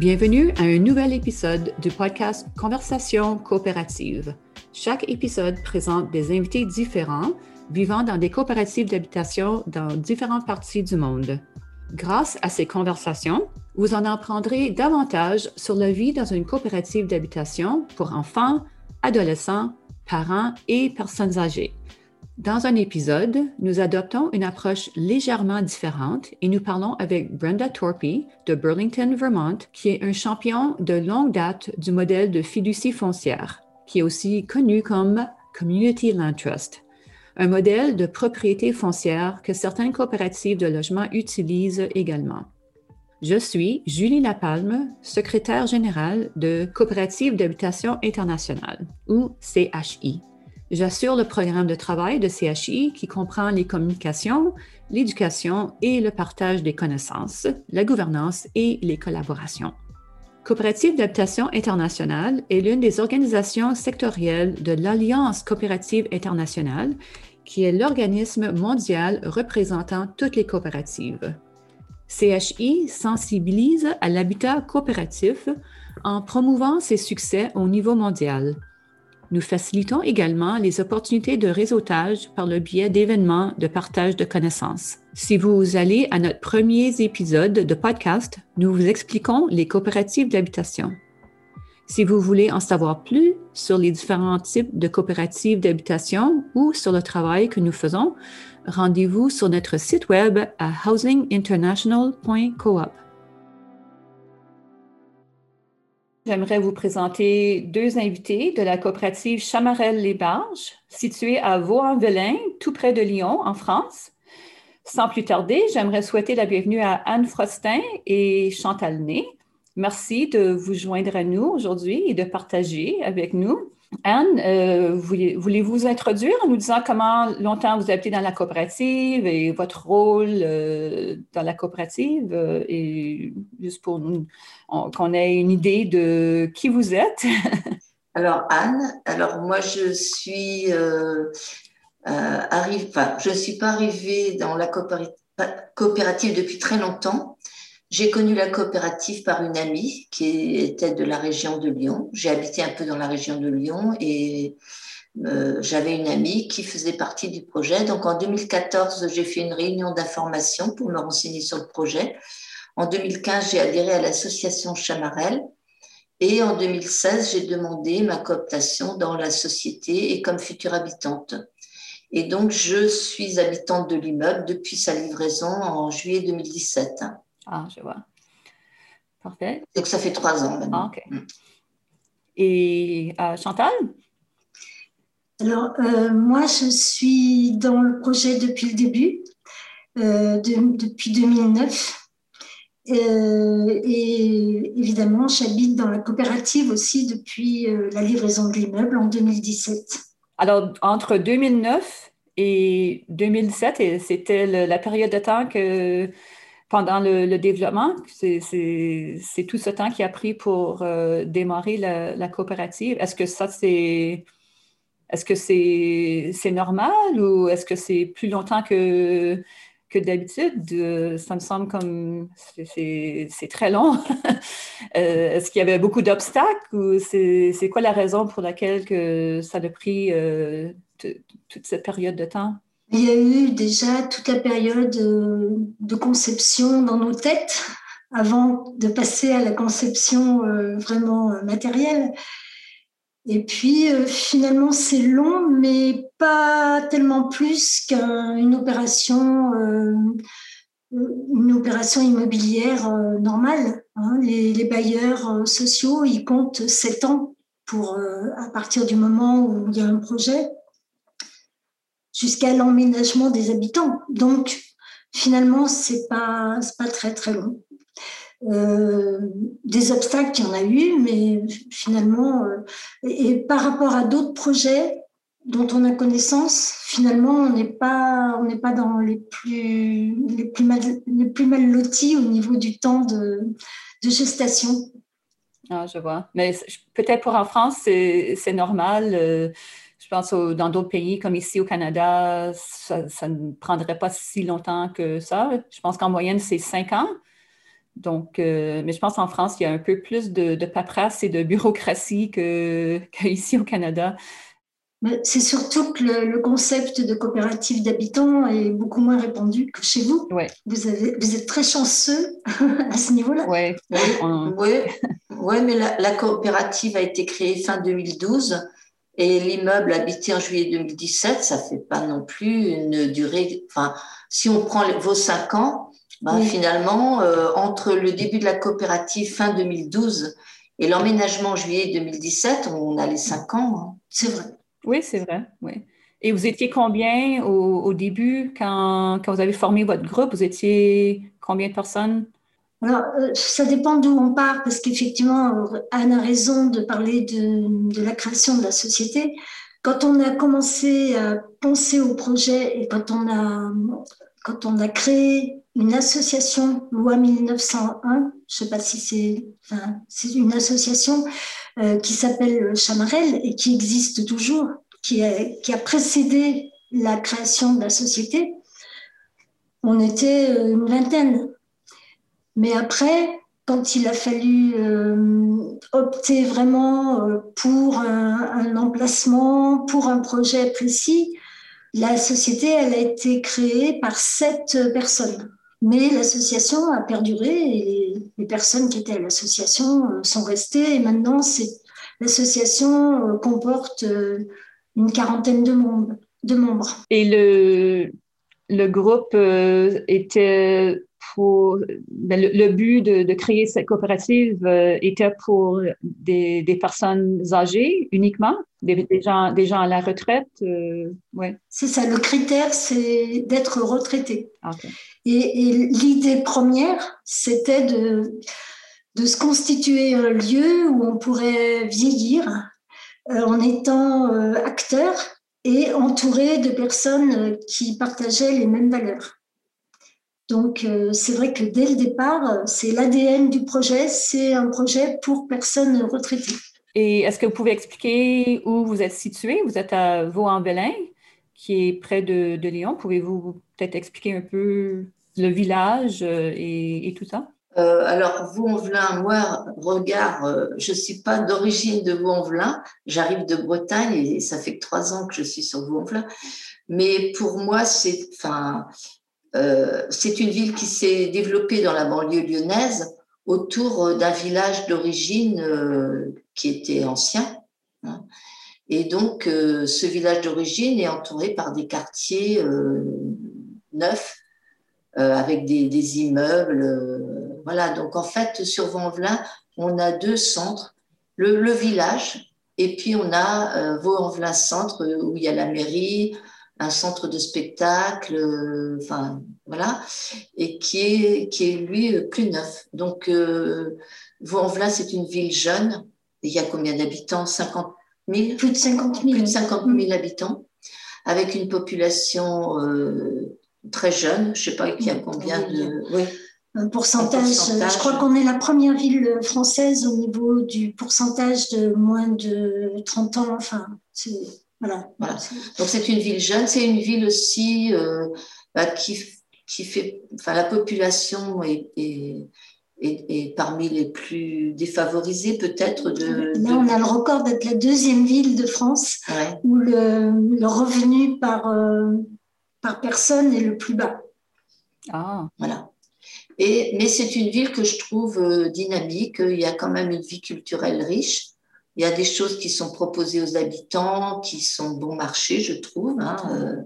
Bienvenue à un nouvel épisode du podcast Conversation coopérative. Chaque épisode présente des invités différents vivant dans des coopératives d'habitation dans différentes parties du monde. Grâce à ces conversations, vous en apprendrez davantage sur la vie dans une coopérative d'habitation pour enfants, adolescents, parents et personnes âgées. Dans un épisode, nous adoptons une approche légèrement différente et nous parlons avec Brenda Torpy de Burlington, Vermont, qui est un champion de longue date du modèle de fiducie foncière, qui est aussi connu comme Community Land Trust, un modèle de propriété foncière que certaines coopératives de logement utilisent également. Je suis Julie Lapalme, secrétaire générale de Coopérative d'habitation internationale, ou CHI. J'assure le programme de travail de CHI qui comprend les communications, l'éducation et le partage des connaissances, la gouvernance et les collaborations. Coopérative d'habitation internationale est l'une des organisations sectorielles de l'Alliance coopérative internationale, qui est l'organisme mondial représentant toutes les coopératives. CHI sensibilise à l'habitat coopératif en promouvant ses succès au niveau mondial nous facilitons également les opportunités de réseautage par le biais d'événements de partage de connaissances. Si vous allez à notre premier épisode de podcast, nous vous expliquons les coopératives d'habitation. Si vous voulez en savoir plus sur les différents types de coopératives d'habitation ou sur le travail que nous faisons, rendez-vous sur notre site web à housinginternational.coop. J'aimerais vous présenter deux invités de la coopérative Chamarel-les-Barges, située à Vaux-en-Velin, tout près de Lyon, en France. Sans plus tarder, j'aimerais souhaiter la bienvenue à Anne Frostin et Chantal Ney. Merci de vous joindre à nous aujourd'hui et de partager avec nous. Anne, euh, voulez-vous vous introduire en nous disant comment longtemps vous été dans la coopérative et votre rôle euh, dans la coopérative euh, et juste pour qu'on ait une idée de qui vous êtes? alors Anne, alors moi je suis arrivée, enfin je suis pas arrivée dans la coopérative depuis très longtemps. J'ai connu la coopérative par une amie qui était de la région de Lyon. J'ai habité un peu dans la région de Lyon et euh, j'avais une amie qui faisait partie du projet. Donc en 2014, j'ai fait une réunion d'information pour me renseigner sur le projet. En 2015, j'ai adhéré à l'association Chamarel. Et en 2016, j'ai demandé ma cooptation dans la société et comme future habitante. Et donc, je suis habitante de l'immeuble depuis sa livraison en juillet 2017. Ah, je vois. Parfait. Donc, ça fait trois ans maintenant. Ah, OK. Mm. Et euh, Chantal? Alors, euh, moi, je suis dans le projet depuis le début, euh, depuis 2009. et évidemment, j'habite dans la coopérative aussi depuis la livraison de l'immeuble en 2017. Alors, entre 2009 et 2007, c'était la période de temps que pendant le, développement. C'est tout ce temps qui a pris pour euh, démarrer la, coopérative. Est-ce que ça, c'est. Est-ce que c'est normal ou est-ce que c'est plus longtemps que, d'habitude? Euh, ça me semble comme c'est très long. Euh, est-ce qu'il y avait beaucoup d'obstacles ou c'est quoi la raison pour laquelle que ça a pris toute cette période de temps? Il y a eu déjà toute la période euh, de conception dans nos têtes avant de passer à la conception euh, vraiment euh, matérielle. Et puis finalement c'est long, mais pas tellement plus qu'une opération, immobilière normale. Hein. Les, bailleurs sociaux ils comptent sept ans pour à partir du moment où il y a un projet jusqu'à l'emménagement des habitants. Donc, finalement, c'est pas, pas très, très long. Euh, des obstacles, il y en a eu, mais finalement, euh, et, par rapport à d'autres projets dont on a connaissance, finalement, on n'est pas, on n'est pas dans les plus, les plus mal, les plus mal lotis au niveau du temps de, de gestation. Ah, je vois. Mais peut-être pour en France, c'est normal. Euh, je pense dans d'autres pays comme ici au Canada, ça, ne prendrait pas si longtemps que ça. Je pense qu'en moyenne, c'est cinq ans Donc, mais je pense en France, il y a un peu plus de, de paperasse et de bureaucratie qu'ici au Canada. C'est surtout que le, concept de coopérative d'habitants est beaucoup moins répandu que chez vous. Vous, avez, vous êtes très chanceux à ce niveau-là. Oui, ouais, ouais, mais la, coopérative a été créée fin 2012 et l'immeuble habité en juillet 2017, ça fait pas non plus une durée. Enfin, si on prend vos cinq ans, ben, finalement, euh, entre le début de la coopérative fin 2012 et l'emménagement en juillet 2017, on a les cinq ans. Hein. C'est vrai. Oui, c'est vrai. Oui. Et vous étiez combien au, début, quand, quand, vous avez formé votre groupe? Vous étiez combien de personnes? Alors, euh, ça dépend d'où on part, parce qu'effectivement, Anne a raison de parler de, la création de la société. Quand on a commencé à penser au projet et quand on a, quand on a créé une association, loi 1901, je ne sais pas si c'est une association euh, qui s'appelle Chamarel et qui existe toujours, qui a, précédé la création de la société. On était euh, une vingtaine. Mais après, quand il a fallu euh, opter vraiment pour un, emplacement, pour un projet précis, la société, elle a été créée par sept personnes. Mais l'association a perduré et les, personnes qui étaient à l'association euh, sont restées. Et maintenant, l'association euh, comporte euh, une quarantaine de, de membres. Et le, le groupe était pour ben, le, but de, créer cette coopérative était pour des, des, personnes âgées uniquement, des, gens, des gens à la retraite. ouais. C'est ça, le critère, c'est d'être retraité. Et, l'idée première, c'était de, de se constituer un lieu où on pourrait vieillir euh, en étant euh, acteur et entouré de personnes qui partageaient les mêmes valeurs. Donc, euh, c'est vrai que dès le départ, c'est l'ADN du projet, c'est un projet pour personnes retraitées. Et est-ce que vous pouvez expliquer où vous êtes situé? Vous êtes à Vaux-en-Velin qui est près de, Lyon. Pouvez-vous peut-être expliquer un peu le village euh, et, tout ça? Euh, alors, Vaux-en-Velin, moi, regarde, euh, je ne suis pas d'origine de Vaux-en-Velin, j'arrive de Bretagne et ça fait que trois ans que je suis sur Vaux-en-Velin. Mais pour moi, c'est enfin, c'est une ville qui s'est développée dans la banlieue lyonnaise autour d'un village d'origine qui était ancien. Hein. Et donc, euh, ce village d'origine est entouré par des quartiers euh, neufs, euh, avec des, immeubles. voilà, donc en fait, sur Vaux-en-Velin, on a deux centres, le, village, et puis on a Vaux-en-Velin Centre, où il y a la mairie, un centre de spectacle, enfin, voilà, et qui est, qui est lui plus neuf. Donc, Vaux-en-Velin, c'est une ville jeune. Il y a combien d'habitants? 50 plus de 50 000. Plus de 50 000 habitants, avec une population euh, très jeune. Je ne sais pas qui a combien de. Oui. Un pourcentage, Je crois qu'on est la première ville française au niveau du pourcentage de moins de 30 ans. Enfin, voilà. voilà. Donc c'est une ville jeune. C'est une ville aussi euh, bah, qui, qui fait. Enfin, la population est, est et, parmi les plus défavorisés peut-être de, Là, on a le record d'être la deuxième ville de France où le, le, revenu par, euh, par personne est le plus bas. Ah. Voilà. Et, mais c'est une ville que je trouve euh, dynamique. Il y a quand même une vie culturelle riche. Il y a des choses qui sont proposées aux habitants, qui sont bon marché, je trouve. Hein, euh.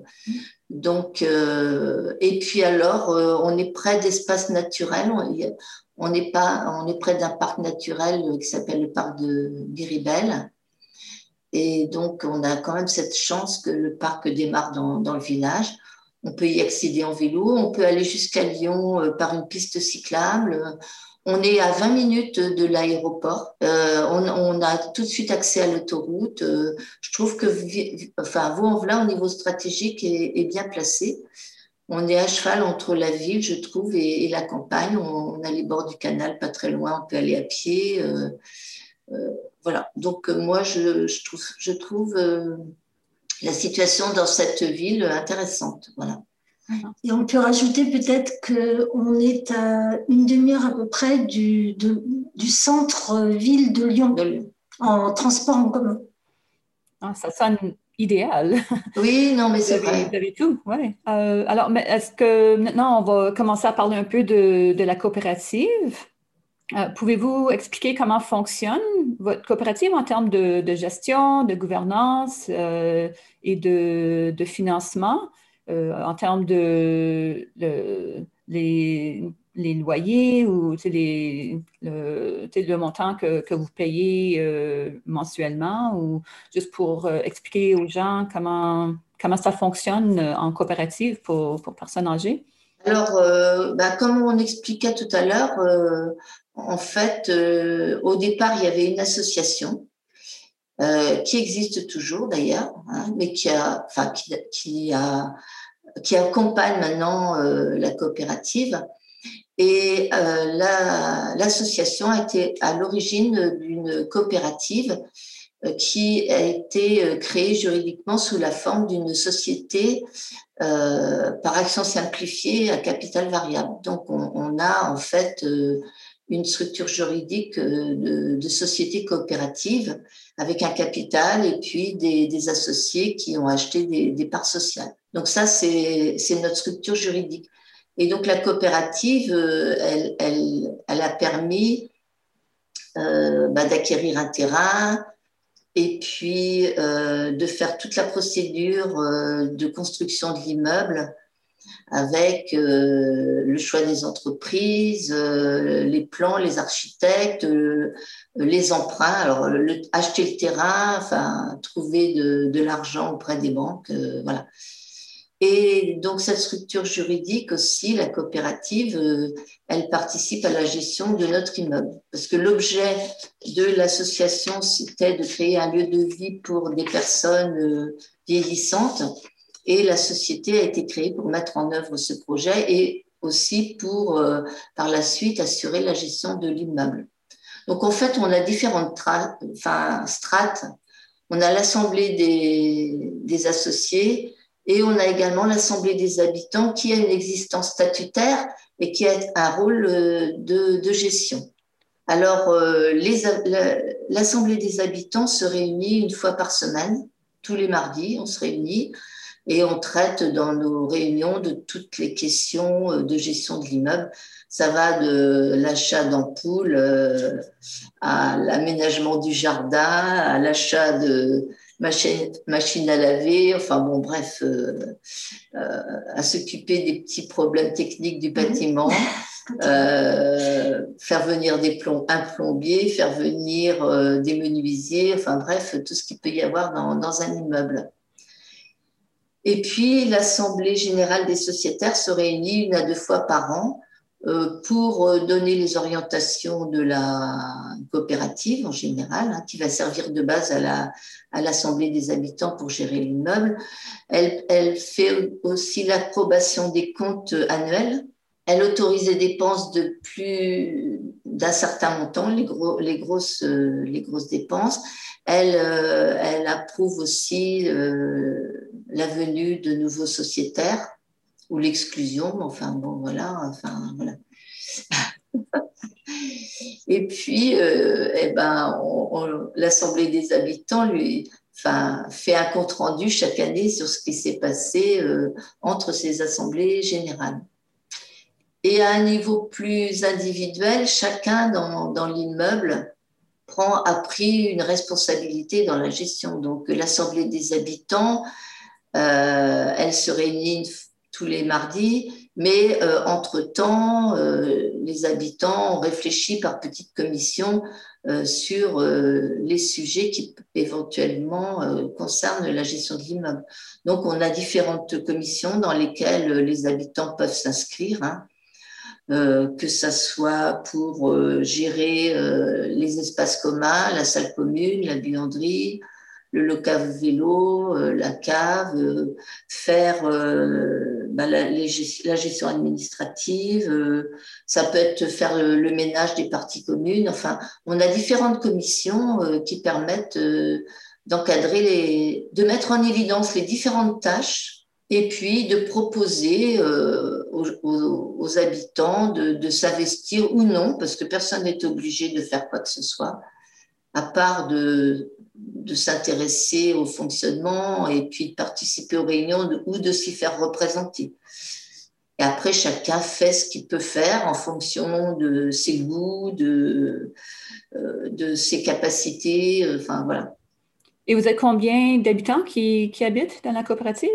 donc, et puis alors, on est près d'espaces naturels. On, on est, pas, on est près d'un parc naturel qui s'appelle le parc de Biribel. Et donc, on a quand même cette chance que le parc démarre dans, dans le village. On peut y accéder en vélo, on peut aller jusqu'à Lyon euh, par une piste cyclable. On est à 20 minutes de l'aéroport. Euh, on, a tout de suite accès à l'autoroute. Euh, je trouve que enfin, Vaux-en-Velin, au niveau stratégique, est, bien placé on est à cheval entre la ville, je trouve, et, la campagne. On, a les bords du canal, pas très loin, on peut aller à pied. Euh, voilà. Donc moi, je, trouve, je trouve la situation dans cette ville intéressante. Voilà. Et on peut rajouter peut-être qu'on est à une demi-heure à peu près du, du centre-ville de Lyon, en transport en commun. Ah, ça sonne idéal. Oui, non, mais c'est vrai. Vous avez tout, oui. Euh, alors, est-ce que maintenant, on va commencer à parler un peu de, de la coopérative? Euh, pouvez-vous expliquer comment fonctionne votre coopérative en termes de, de gestion, de gouvernance euh, et de, de financement, en termes de, les, loyers ou le, montant que, que vous payez euh, mensuellement ou juste pour euh, expliquer aux gens comment, comment ça fonctionne euh, en coopérative pour, pour personnes âgées? Alors, bah, comme on expliquait tout à l'heure, en fait, au départ, il y avait une association qui existe toujours d'ailleurs, hein, mais qui, a, enfin, qui, a, qui accompagne maintenant la coopérative et euh, l'association a été à l'origine d'une coopérative euh, qui a été euh, créée juridiquement sous la forme d'une société euh, par action simplifiée à capital variable. Donc, on, a en fait euh, une structure juridique de, de, société coopérative avec un capital et puis des, associés qui ont acheté des, parts sociales. Donc ça, c'est notre structure juridique. Et donc la coopérative, euh, elle, elle, a permis euh, bah, d'acquérir un terrain et puis euh, de faire toute la procédure euh, de construction de l'immeuble avec euh, le choix des entreprises, euh, les plans, les architectes, les emprunts. Alors acheter le terrain, enfin trouver de, de l'argent auprès des banques, voilà. Et donc cette structure juridique aussi, la coopérative, euh, elle participe à la gestion de notre immeuble. Parce que l'objet de l'association, c'était de créer un lieu de vie pour des personnes euh, vieillissantes. Et la société a été créée pour mettre en œuvre ce projet et aussi pour, euh, par la suite, assurer la gestion de l'immeuble. Donc en fait, on a différentes enfin, strates. On a l'assemblée des, associés, et on a également l'Assemblée des habitants qui a une existence statutaire et qui a un rôle euh, de, de gestion. Alors, euh, l'Assemblée des habitants se réunit une fois par semaine, tous les mardis, on se réunit et on traite dans nos réunions de toutes les questions euh, de gestion de l'immeuble. Ça va de l'achat d'ampoules à l'aménagement du jardin, à l'achat de, machine, machine à laver, enfin bon, bref, euh, euh, à s'occuper des petits problèmes techniques du mhm. bâtiment, euh, faire venir des plomb, un plombier, faire venir euh, des menuisiers, enfin bref, tout ce qu'il peut y avoir dans, dans un immeuble. Et puis, l'Assemblée générale des sociétaires se réunit une à deux fois par an euh, pour euh, donner les orientations de la coopérative en général, hein, qui va servir de base à la à l'assemblée des habitants pour gérer l'immeuble. Elle, elle fait aussi l'approbation des comptes annuels. Elle autorise des dépenses de plus d'un certain montant, les, gros, les, grosses, euh, les grosses dépenses. Elle, elle approuve aussi la venue de nouveaux sociétaires ou l'exclusion, enfin bon, voilà, enfin voilà. Et puis, euh, eh ben, l'Assemblée des habitants lui fait un compte-rendu chaque année sur ce qui s'est passé euh, entre ces assemblées générales. Et à un niveau plus individuel, chacun dans, dans l'immeuble prend, a pris une responsabilité dans la gestion. Donc, l'Assemblée des habitants, euh, elle se réunit tous les mardis, mais euh, entre-temps, euh, les habitants ont réfléchi par petites commissions sur les sujets qui éventuellement concernent la gestion de l'immeuble. Donc, on a différentes commissions dans lesquelles les habitants peuvent s'inscrire. Hein, que ça soit pour gérer les espaces communs, la salle commune, la buanderie, le local vélo, la cave, faire bah, la, la, gestion administrative, euh, ça peut être faire le, ménage des parties communes. Enfin, on a différentes commissions euh, qui permettent euh, d'encadrer les, de mettre en évidence les différentes tâches et puis de proposer euh, aux, habitants de, s'investir ou non, parce que personne n'est obligé de faire quoi que ce soit, à part de, de s'intéresser au fonctionnement et puis de participer aux réunions ou de s'y faire représenter. Et après, chacun fait ce qu'il peut faire en fonction de ses goûts, de, euh, de ses capacités, euh, enfin voilà. Et vous êtes combien d'habitants qui, qui habitent dans la coopérative?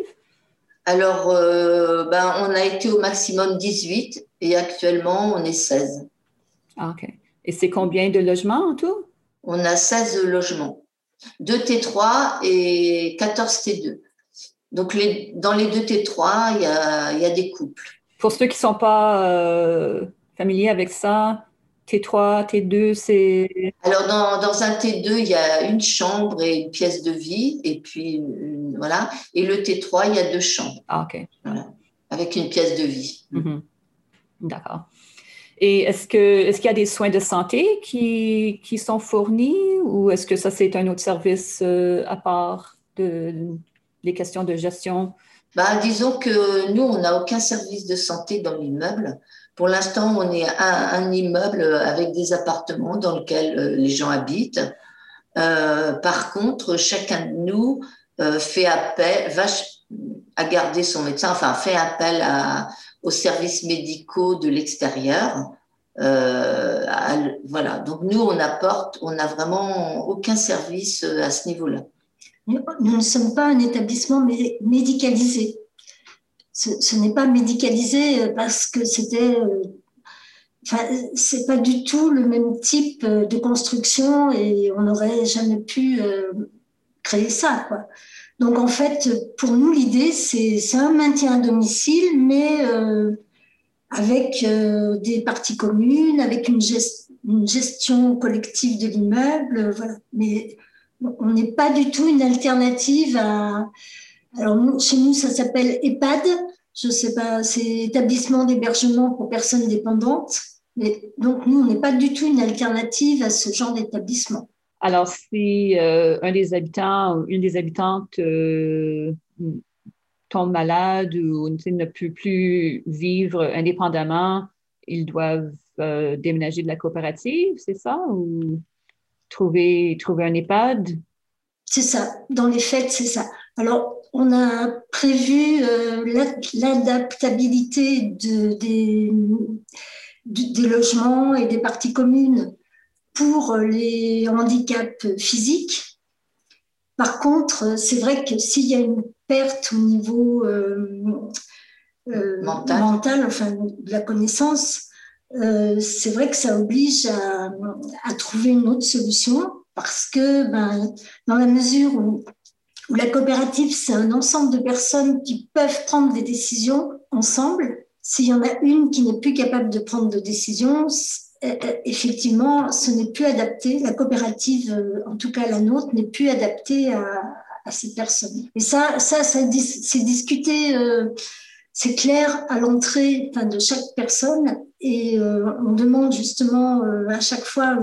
Alors, euh, ben, on a été au maximum 18 et actuellement, on est 16. Ah, OK. Et c'est combien de logements en tout? On a 16 logements. 2 T3 et 14 T2. Donc, les, dans les 2 T3, il y a, y a, des couples. Pour ceux qui ne sont pas euh, familiers avec ça, T3, T2, c'est... Alors, dans, dans, un T2, il y a une chambre et une pièce de vie, et puis, voilà. Et le T3, il y a deux chambres. Ah, OK. Voilà. Avec une pièce de vie. Mm-hmm. D'accord. Et est-ce que est-ce qu'il y a des soins de santé qui, qui sont fournis ou est-ce que ça c'est un autre service euh, à part de les questions de gestion? Bah, disons que nous, on n'a aucun service de santé dans l'immeuble. Pour l'instant, on est un, immeuble avec des appartements dans lesquels euh, les gens habitent. Euh, par contre, chacun de nous fait appel, va à garder son médecin, enfin fait appel à, aux services médicaux de l'extérieur. Euh, voilà. Donc nous, on apporte, on n'a vraiment aucun service euh, à ce niveau-là. Nous ne sommes pas un établissement médicalisé ce, n'est pas médicalisé euh, parce que c'était. Euh, enfin, c'est pas du tout le même type de construction et on n'aurait jamais pu créer ça, quoi. Donc en fait, pour nous, l'idée, c'est un maintien à domicile, mais avec des parties communes, avec une, gestion collective de l'immeuble, voilà. Mais on n'est pas du tout une alternative à, alors, chez nous, ça s'appelle EHPAD. Je sais pas, c'est établissement d'hébergement pour personnes dépendantes. Mais, donc, nous, on n'est pas du tout une alternative à ce genre d'établissement. Alors, si euh, un des habitants une des habitantes euh, tombe malade ou ne peut plus vivre indépendamment, ils doivent euh, déménager de la coopérative, c'est ça? Ou trouver, trouver un EHPAD? C'est ça. Dans les faits, c'est ça. Alors, on a prévu l'adaptabilité de, des, des, logements et des parties communes pour les handicaps physiques. Par contre, c'est vrai que s'il y a une perte au niveau euh, euh, mental. enfin de la connaissance, c'est vrai que ça oblige à, à, trouver une autre solution parce que ben, dans la mesure où où la coopérative, c'est un ensemble de personnes qui peuvent prendre des décisions ensemble. S'il y en a une qui n'est plus capable de prendre de décisions, euh, euh, effectivement, ce n'est plus adapté. La coopérative, euh, en tout cas la nôtre, n'est plus adaptée à, à, ces personnes. Et ça, ça, c'est discuté, c'est clair à l'entrée de chaque personne. Et on demande justement à chaque fois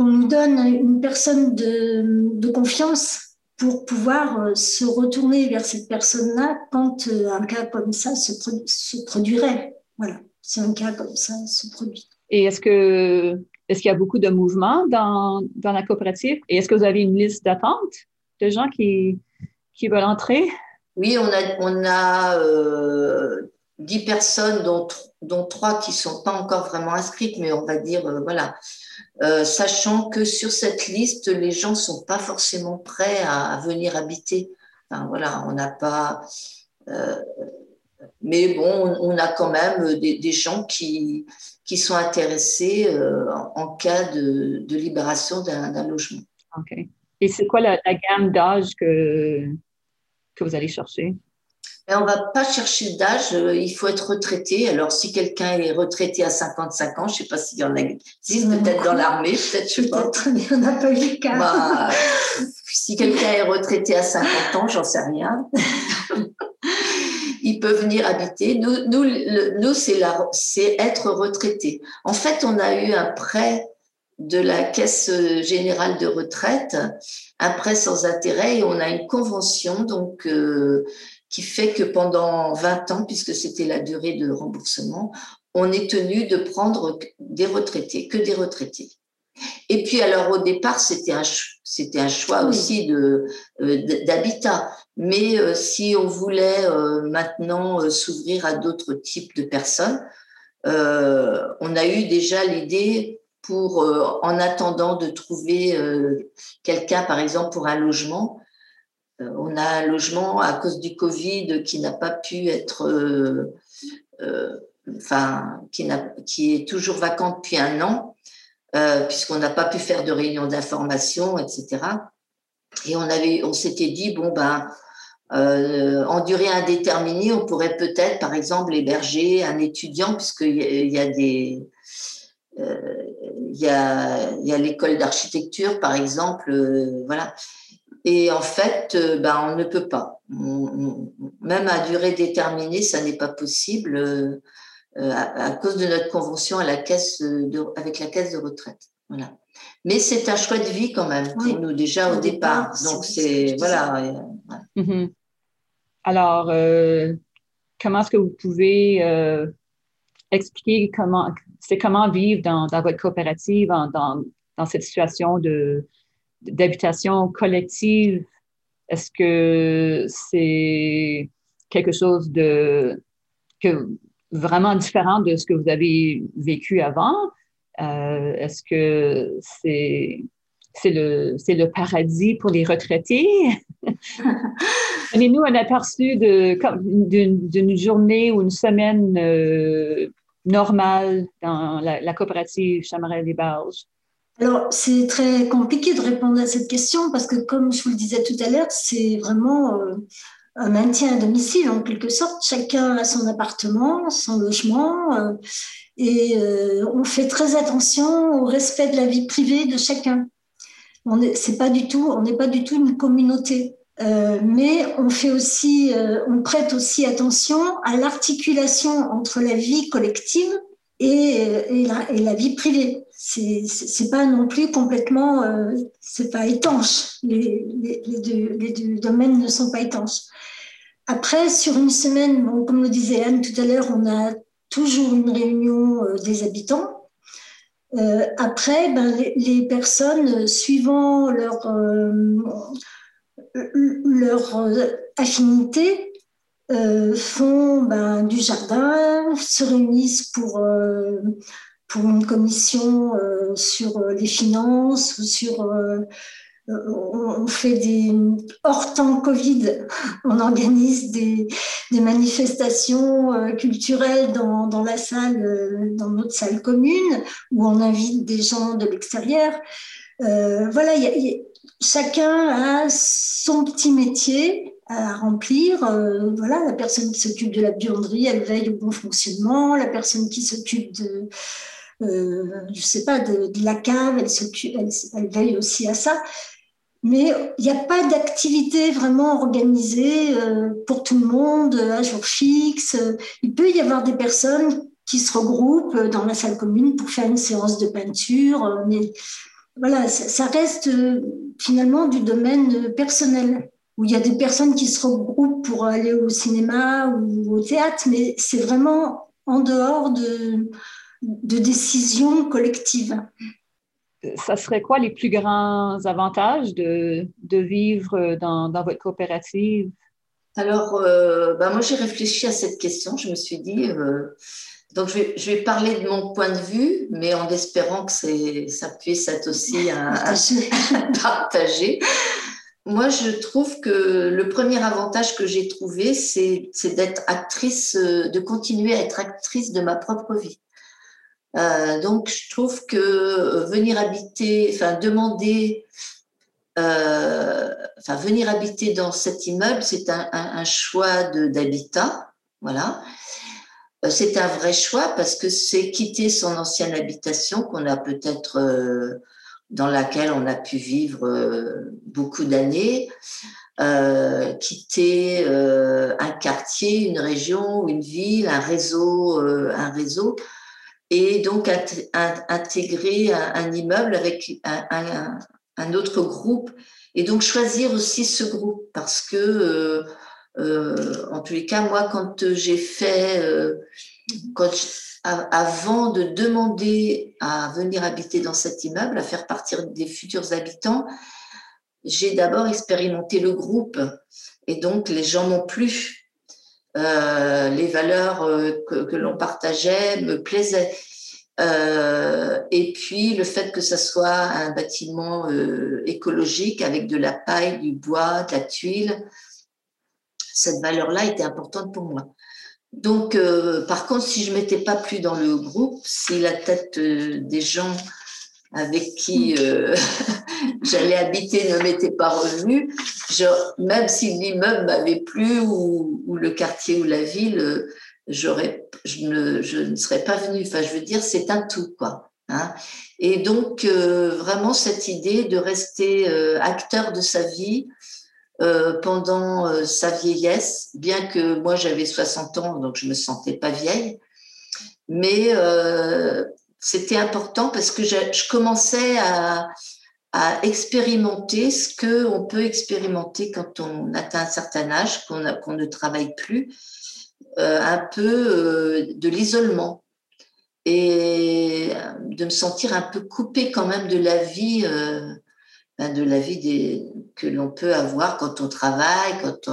qu'on nous donne une personne de, confiance pour pouvoir euh, se retourner vers cette personne-là quand euh, un cas comme ça se, se produirait. Voilà, si un cas comme ça se produit. Et est-ce que est-ce qu'il y a beaucoup de mouvements dans, dans la coopérative? Et est-ce que vous avez une liste d'attente de gens qui, qui veulent entrer? Oui, on a, on a euh, 10 personnes, dont, dont 3 qui ne sont pas encore vraiment inscrites, mais on va dire, euh, voilà, euh, sachant que sur cette liste, les gens ne sont pas forcément prêts à, venir habiter. Enfin, voilà, on n'a pas. Euh, mais bon, on, a quand même des, gens qui, qui sont intéressés euh, en, cas de, de libération d'un logement. OK. Et c'est quoi la, la gamme d'âge que, que vous allez chercher? on ne va pas chercher d'âge, euh, il faut être retraité. Alors, si quelqu'un est retraité à 55 ans, je ne sais pas s'il y en a, si peut-être dans l'armée, peut-être, je sais pas. On n'a pas eu le cas. Bah, si quelqu'un est retraité à 50 ans, j'en sais rien. il peut venir habiter. Nous, nous, nous c'est être retraité. En fait, on a eu un prêt de la Caisse générale de retraite un prêt sans intérêt et on a une convention donc euh, qui fait que pendant 20 ans, puisque c'était la durée de remboursement, on est tenu de prendre des retraités, que des retraités. Et puis alors au départ, c'était un, c'était un choix aussi de, euh, d'habitat. Mais euh, si on voulait maintenant s'ouvrir à d'autres types de personnes, on a eu déjà l'idée pour, euh, en attendant de trouver euh, quelqu'un, par exemple, pour un logement. Euh, on a un logement à cause du Covid qui n'a pas pu être, enfin, qui, qui est toujours vacant depuis un an, puisqu'on n'a pas pu faire de réunion d'information, etc. Et on on s'était dit, bon, ben, en durée indéterminée, on pourrait peut-être, par exemple, héberger un étudiant, puisqu'il y, y, a des, il y a, y a l'école d'architecture, par exemple, euh, voilà. Et en fait, euh, ben, on ne peut pas. même à durée déterminée, ça n'est pas possible euh, à, cause de notre convention à la caisse de, avec la caisse de retraite. Voilà. Mais c'est un choix de vie quand même pour nous déjà au, départ. Donc c'est voilà. Mm-hmm. Alors, comment est-ce que vous pouvez expliquer comment c'est comment vivre dans, dans votre coopérative dans, dans, cette situation de, d'habitation collective? Est-ce que c'est quelque chose de que, vraiment différent de ce que vous avez vécu avant? Euh, est-ce que c'est c'est le, le paradis pour les retraités? Donnez-nous un aperçu d'une, journée ou une semaine euh, normal dans la, coopérative Chamarel des Barges? Alors, c'est très compliqué de répondre à cette question parce que, comme je vous le disais tout à l'heure, c'est vraiment euh, un maintien à domicile en quelque sorte. Chacun a son appartement, son logement, euh, et euh, on fait très attention au respect de la vie privée de chacun. On n'est pas du tout, on n'est pas du tout une communauté. Euh, mais on fait aussi, euh, on prête aussi attention à l'articulation entre la vie collective et, euh, et, la, vie privée. C'est, pas non plus complètement, c'est pas étanche. Les, deux, domaines ne sont pas étanches. Après, sur une semaine, comme le disait Anne tout à l'heure, on a toujours une réunion des habitants. Euh, après, ben, les, personnes, suivant leur, leur euh, affinité euh, font ben, du jardin, se réunissent pour, euh, pour une commission sur les finances ou sur on fait des hors temps Covid, on organise des, manifestations culturelles dans, dans, la salle, dans notre salle commune, où on invite des gens de l'extérieur. voilà, chacun a son petit métier à remplir. Euh, voilà, la personne qui s'occupe de la buanderie, elle veille au bon fonctionnement. La personne qui s'occupe de, euh, je sais pas, de, la cave, elle, elle, veille aussi à ça. Mais il n'y a pas d'activité vraiment organisée euh, pour tout le monde à jour fixe. Il peut y avoir des personnes qui se regroupent dans la salle commune pour faire une séance de peinture, mais voilà, ça, reste euh, finalement du domaine personnel, où il y a des personnes qui se regroupent pour aller au cinéma ou au théâtre, mais c'est vraiment en dehors de, de décisions collectives. Ça serait quoi les plus grands avantages de, de vivre dans, dans, votre coopérative? Alors, euh, bah moi, j'ai réfléchi à cette question. Je me suis dit, euh, donc, je vais, je vais, parler de mon point de vue, mais en espérant que ça puisse être aussi à, partager. Moi, je trouve que le premier avantage que j'ai trouvé, c'est d'être actrice, de continuer à être actrice de ma propre vie. Euh, donc, je trouve que venir habiter, enfin, demander, euh, enfin, venir habiter dans cet immeuble, c'est un, choix d'habitat, voilà. Euh, c'est un vrai choix parce que c'est quitter son ancienne habitation qu'on a peut-être euh, dans laquelle on a pu vivre euh, beaucoup d'années, quitter un quartier, une région, une ville, un réseau, un réseau. et donc intégrer un, immeuble avec un, autre groupe et donc choisir aussi ce groupe parce que euh, euh, en tous les cas moi quand j'ai fait euh, quand avant de demander à venir habiter dans cet immeuble à faire partir des futurs habitants j'ai d'abord expérimenté le groupe et donc les gens m'ont plu euh, les valeurs euh, que, l'on partageait me plaisaient. Euh, et puis le fait que ça soit un bâtiment écologique avec de la paille, du bois, de la tuile, cette valeur-là était importante pour moi. Donc, par contre, si je m'étais pas plus dans le groupe, si la tête des gens avec qui euh, j'allais habiter ne m'était pas revenu, même si l'immeuble m'avait plu ou, ou, le quartier ou la ville, j'aurais, je, ne, je ne serais pas venue. Enfin, je veux dire, c'est un tout, quoi. Hein. Et donc, euh, vraiment, cette idée de rester euh, acteur de sa vie pendant sa vieillesse, bien que moi j'avais 60 ans, donc je me sentais pas vieille, mais c'était important parce que je, commençais à, expérimenter ce que on peut expérimenter quand on atteint un certain âge, qu'on ne travaille plus, euh, un peu euh, de l'isolement. Et de me sentir un peu coupée quand même de la vie, euh, ben, de la vie que l'on peut avoir quand on travaille. Quand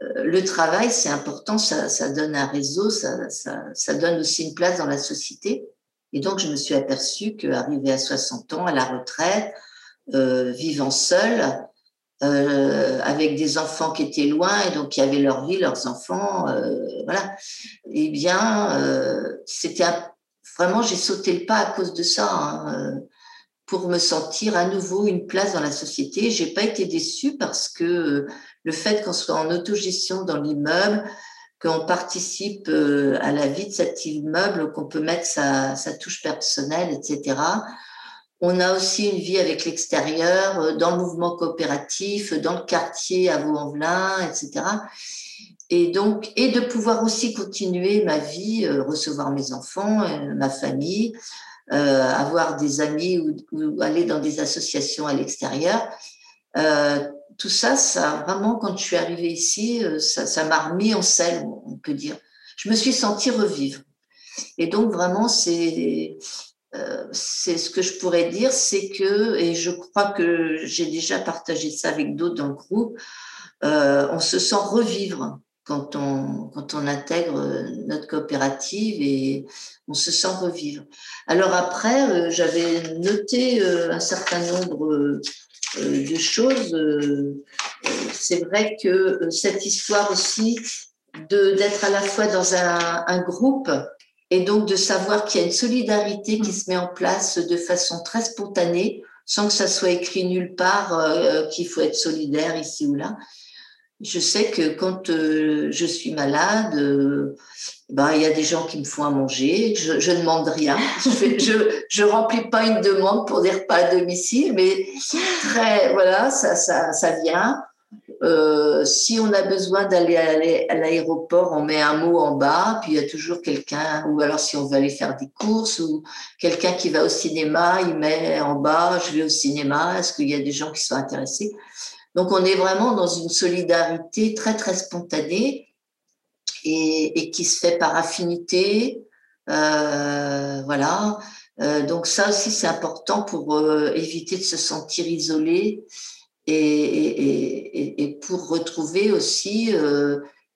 le travail, c'est important, ça, donne un réseau, ça, ça donne aussi une place dans la société. Et donc, je me suis aperçue qu'arrivée à 60 ans, à la retraite, euh, vivant seule, euh, avec des enfants qui étaient loin et donc qui avaient leur vie, leurs enfants, euh, voilà. Eh bien, euh, c'était vraiment, j'ai sauté le pas à cause de ça, hein, pour me sentir à nouveau une place dans la société. J'ai pas été déçue parce que le fait qu'on soit en autogestion dans l'immeuble, qu'on participe euh, à la vie de cet immeuble, qu'on peut mettre sa, touche personnelle, etc. On a aussi une vie avec l'extérieur, euh, dans le mouvement coopératif, dans le quartier à Vaux-en-Velin, etc. Et donc, et de pouvoir aussi continuer ma vie, euh, recevoir mes enfants, ma famille, avoir des amis ou, aller dans des associations à l'extérieur tout ça, ça vraiment, quand je suis arrivée ici, euh, ça, m'a remis en selle, on peut dire. Je me suis sentie revivre. Et donc, vraiment, c'est euh, c'est ce que je pourrais dire, c'est que, et je crois que j'ai déjà partagé ça avec d'autres dans le groupe, euh, on se sent revivre quand on, quand on intègre notre coopérative et on se sent revivre. Alors après, j'avais noté un certain nombre euh, de choses. Euh, euh, c'est vrai que cette histoire aussi d'être à la fois dans un, groupe et donc de savoir qu'il y a une solidarité qui se met en place de façon très spontanée, sans que ça soit écrit nulle part qu'il faut être solidaire ici ou là. Je sais que quand je suis malade, ben, il y a des gens qui me font à manger, je, je ne demande rien, je, ne remplis pas une demande pour des repas à domicile, mais très, voilà, ça, ça, ça vient. Euh, si on a besoin d'aller à l'aéroport, on met un mot en bas, puis il y a toujours quelqu'un, ou alors si on veut aller faire des courses, ou quelqu'un qui va au cinéma, il met en bas, je vais au cinéma, est-ce qu'il y a des gens qui sont intéressés? Donc on est vraiment dans une solidarité très très spontanée et, qui se fait par affinité. Euh, voilà. Euh, donc ça aussi, c'est important pour euh, éviter de se sentir isolé et, et, et pour retrouver aussi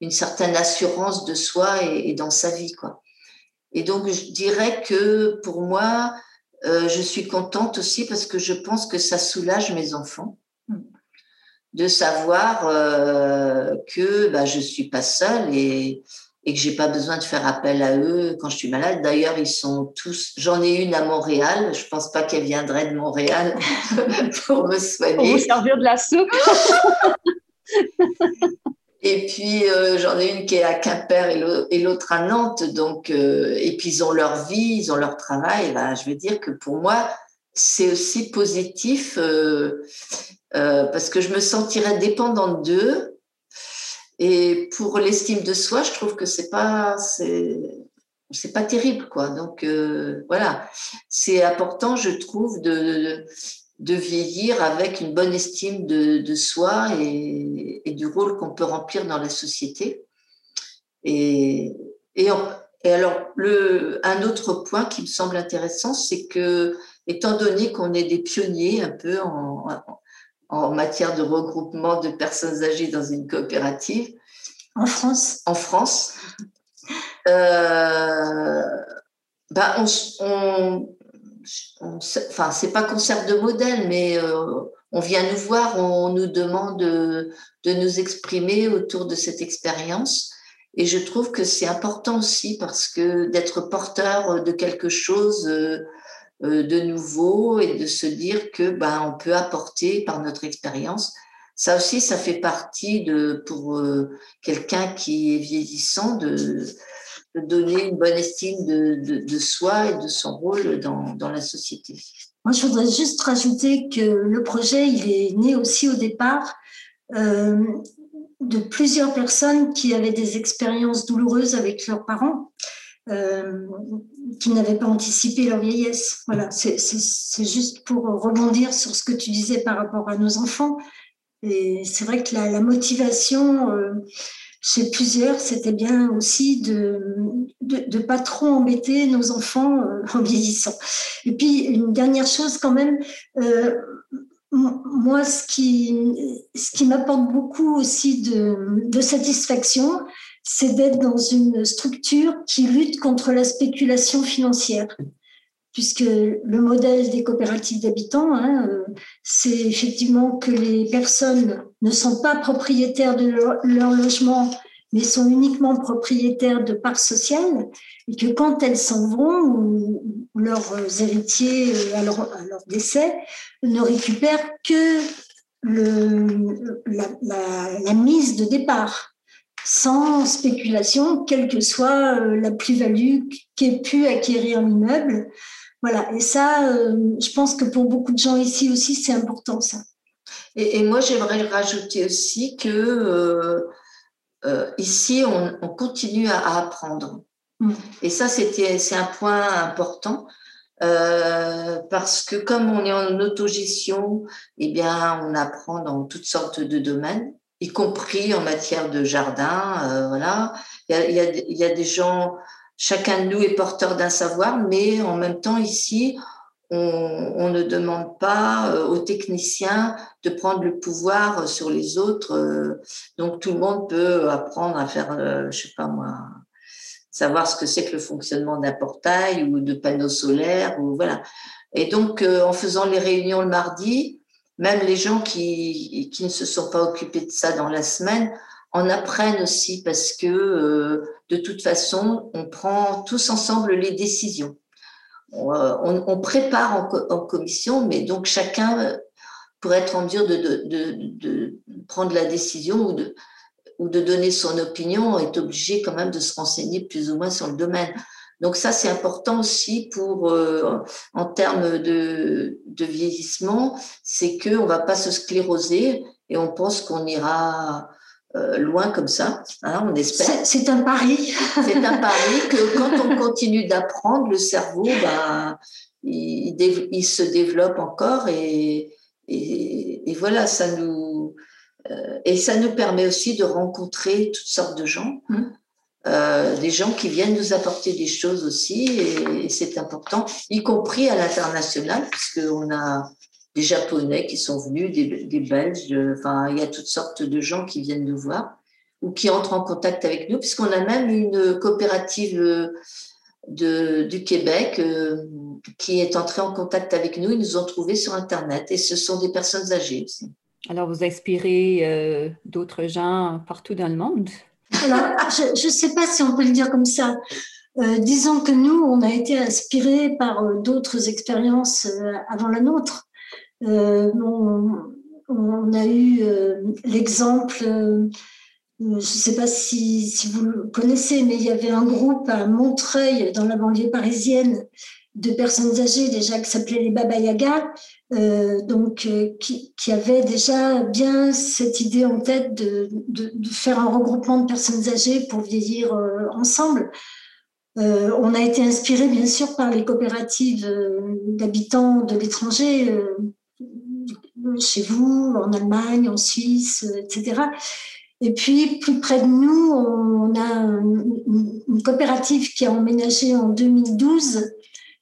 une certaine assurance de soi et, dans sa vie. Quoi. Et donc, je dirais que pour moi, je suis contente aussi parce que je pense que ça soulage mes enfants de savoir euh, que bah, je suis pas seule et, et que j'ai pas besoin de faire appel à eux quand je suis malade. D'ailleurs, ils sont tous. J'en ai une à Montréal. Je pense pas qu'elle viendrait de Montréal pour me soigner. Pour vous servir de la soupe. et puis euh, j'en ai une qui est à Quimper et l'autre à Nantes. Donc euh, et puis ils ont leur vie, ils ont leur travail. Bah, je veux dire que pour moi c'est aussi positif. Euh, parce que je me sentirais dépendante d'eux. Et pour l'estime de soi, je trouve que c'est pas, c'est pas terrible, quoi. Donc voilà, c'est important, je trouve, de, de, vieillir avec une bonne estime de, soi et, du rôle qu'on peut remplir dans la société. Et, et, alors, le, un autre point qui me semble intéressant, c'est que, étant donné qu'on est des pionniers un peu en matière de regroupement de personnes âgées dans une coopérative. En France En France. Euh, ben on, on, enfin, c'est pas qu'on sert de modèle, mais euh, on vient nous voir, on nous demande de, de nous exprimer autour de cette expérience. Et je trouve que c'est important aussi parce que d'être porteur de quelque chose euh, de nouveau et de se dire que ben on peut apporter par notre expérience. Ça aussi, ça fait partie de pour euh, quelqu'un qui est vieillissant de, donner une bonne estime de, de, de, soi et de son rôle dans, dans la société. Moi, je voudrais juste rajouter que le projet, il est né aussi au départ euh, de plusieurs personnes qui avaient des expériences douloureuses avec leurs parents. Euh, qui n'avaient pas anticipé leur vieillesse. Voilà, c'est juste pour rebondir sur ce que tu disais par rapport à nos enfants. Et c'est vrai que la, motivation euh, chez plusieurs, c'était bien aussi de de, pas trop embêter nos enfants euh, en vieillissant. Et puis une dernière chose quand même. moi, ce qui, ce qui m'apporte beaucoup aussi de, de satisfaction, c'est d'être dans une structure qui lutte contre la spéculation financière. Puisque le modèle des coopératives d'habitants, hein, euh, c'est effectivement que les personnes ne sont pas propriétaires de leur, logement, mais sont uniquement propriétaires de parts sociales, et que quand elles s'en vont, ou, leurs héritiers, euh, à leur, décès, ne récupèrent que la mise de départ sans spéculation, quelle que soit euh, la plus-value qu'ait pu acquérir l'immeuble. Voilà, et ça, euh, je pense que pour beaucoup de gens ici aussi, c'est important ça. Et, moi, j'aimerais rajouter aussi que euh, ici, on, continue à, apprendre. Mm. Et ça, c'était, c'est un point important. parce que comme on est en autogestion, eh bien, on apprend dans toutes sortes de domaines y compris en matière de jardin. Euh, voilà, il y a, y, a, y a, des gens, chacun de nous est porteur d'un savoir, mais en même temps ici, on, on ne demande pas euh, aux techniciens de prendre le pouvoir sur les autres. Euh, donc tout le monde peut apprendre à faire, je sais pas moi, savoir ce que c'est que le fonctionnement d'un portail ou de panneaux solaires ou voilà. Et donc en faisant les réunions le mardi, même les gens qui, ne se sont pas occupés de ça dans la semaine en apprennent aussi parce que euh, de toute façon, on prend tous ensemble les décisions. On, euh, prépare en, commission, mais donc chacun, pour être en mesure de, prendre la décision ou de donner son opinion, est obligé quand même de se renseigner plus ou moins sur le domaine. Donc ça, c'est important aussi pour, euh, en termes de, de vieillissement, c'est qu'on ne va pas se scléroser et on pense qu'on ira euh, loin comme ça, hein, on espère. C'est un pari. c'est un pari que quand on continue d'apprendre, le cerveau, ben, il, il, se développe encore et, et, et voilà, ça nous, euh, et ça nous permet aussi de rencontrer toutes sortes de gens. Mmh. Euh, des gens qui viennent nous apporter des choses aussi, et, c'est important, y compris à l'international, puisqu'on a des Japonais qui sont venus, des, Belges, enfin, il y a toutes sortes de gens qui viennent nous voir ou qui entrent en contact avec nous, puisqu'on a même une coopérative euh, de, du Québec euh, qui est entrée en contact avec nous. Ils nous ont trouvés sur Internet et ce sont des personnes âgées aussi. Alors, vous inspirez d'autres gens partout dans le monde? Alors, je ne sais pas si on peut le dire comme ça. Euh, disons que nous, on a été inspirés par euh, d'autres expériences euh, avant la nôtre. On, a eu l'exemple, je ne sais pas si, si, vous le connaissez, mais il y avait un groupe à Montreuil, dans la banlieue parisienne, de personnes âgées déjà qui s'appelaient les Baba Yaga, euh, donc euh, qui, avait déjà bien cette idée en tête de, faire un regroupement de personnes âgées pour vieillir euh, ensemble. on a été inspiré bien sûr par les coopératives d'habitants de l'étranger, chez vous, en Allemagne, en Suisse, etc. Et puis, plus près de nous, on a une coopérative qui a emménagé en 2012,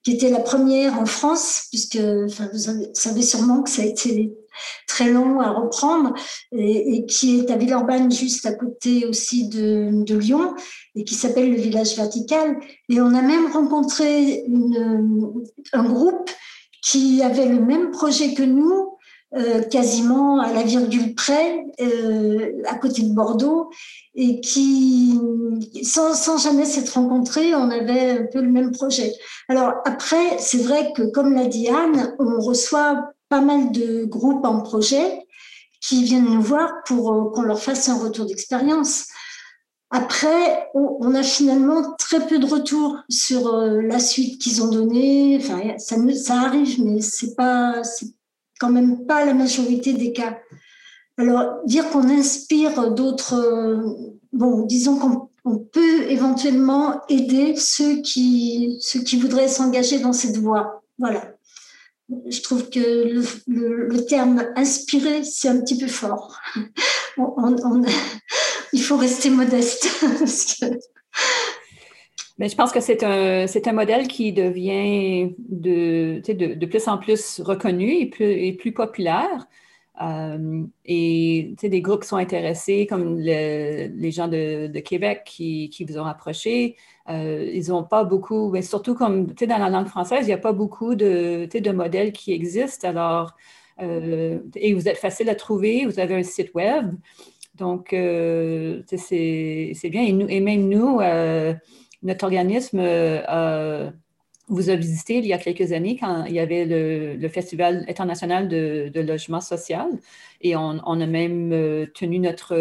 qui était la première en France, puisque enfin, vous savez sûrement que ça a été très long à reprendre, et, qui est à Villeurbanne, juste à côté aussi de, de Lyon, et qui s'appelle le village vertical. Et on a même rencontré une, un groupe qui avait le même projet que nous, euh, quasiment à la virgule près, euh, à côté de Bordeaux, et qui, sans, jamais s'être rencontrés, on avait un peu le même projet. Alors après, c'est vrai que, comme l'a dit Anne, on reçoit pas mal de groupes en projet qui viennent nous voir pour euh, qu'on leur fasse un retour d'expérience. Après, on, a finalement très peu de retours sur la suite qu'ils ont donnée. Enfin, ça, ça arrive, mais c'est pas, quand même pas la majorité des cas. Alors, dire qu'on inspire d'autres, euh, bon, disons qu'on peut éventuellement aider ceux qui, ceux qui voudraient s'engager dans cette voie. Voilà. Je trouve que le, terme inspirer, c'est un petit peu fort. il faut rester modeste. Mais je pense que c'est un, c'est un modèle qui devient de, de, plus en plus reconnu et plus, et plus populaire. Euh, et des groupes sont intéressés, comme les gens de, de Québec qui, qui, vous ont approché, euh, ils n'ont pas beaucoup, mais surtout comme dans la langue française, il n'y a pas beaucoup de, de modèles qui existent. Alors, euh, et vous êtes facile à trouver, vous avez un site web. Donc, euh, c'est, bien. Et, nous, et même nous, notre organisme euh, vous a visité il y a quelques années quand il y avait le, Festival international de, logement social et on, a même euh, tenu notre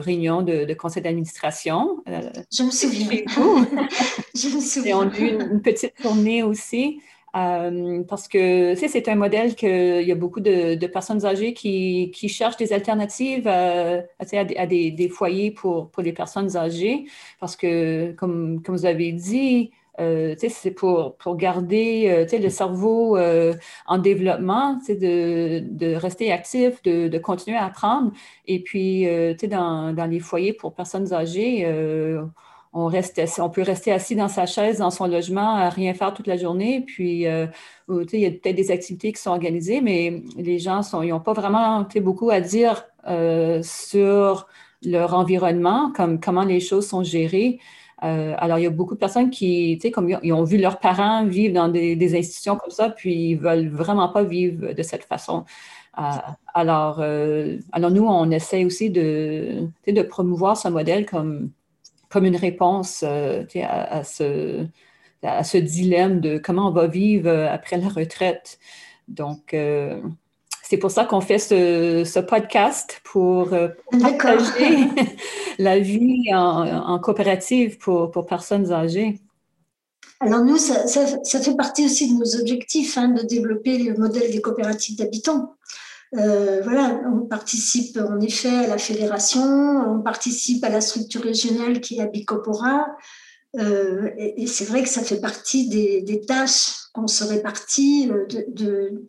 réunion de, conseil d'administration. Euh, Je me souviens. Je me souviens. Et on a eu une, petite tournée aussi. Parce que c'est un modèle qu'il y a beaucoup de, personnes âgées qui, cherchent des alternatives à, à, des, foyers pour, les personnes âgées. Parce que, comme, vous avez dit, euh, c'est pour, garder euh, le cerveau euh, en développement, de, rester actif, de, de, continuer à apprendre. Et puis, dans, dans les foyers pour personnes âgées, on, peut rester assis dans sa chaise, dans son logement, à rien faire toute la journée. Puis, il y a peut-être des activités qui sont organisées, mais les gens n'ont pas vraiment beaucoup à dire sur leur environnement, comme comment les choses sont gérées. Euh, alors, il y a beaucoup de personnes qui, tu sais, comme ils ont vu leurs parents vivre dans des, institutions comme ça, puis ils veulent vraiment pas vivre de cette façon. Euh, alors, euh, alors, nous, on essaie aussi de, de promouvoir ce modèle comme, comme une réponse à, à, ce, à ce dilemme de comment on va vivre après la retraite. Donc, c'est pour ça qu'on fait ce, podcast pour euh, partager la vie en, coopérative pour, personnes âgées. Alors nous, ça, fait partie aussi de nos objectifs hein, de développer le modèle des coopératives d'habitants. Euh, voilà, on participe en effet à la fédération, on participe à la structure régionale qui est Abicopora. Euh, et, c'est vrai que ça fait partie des, tâches qu'on se répartit de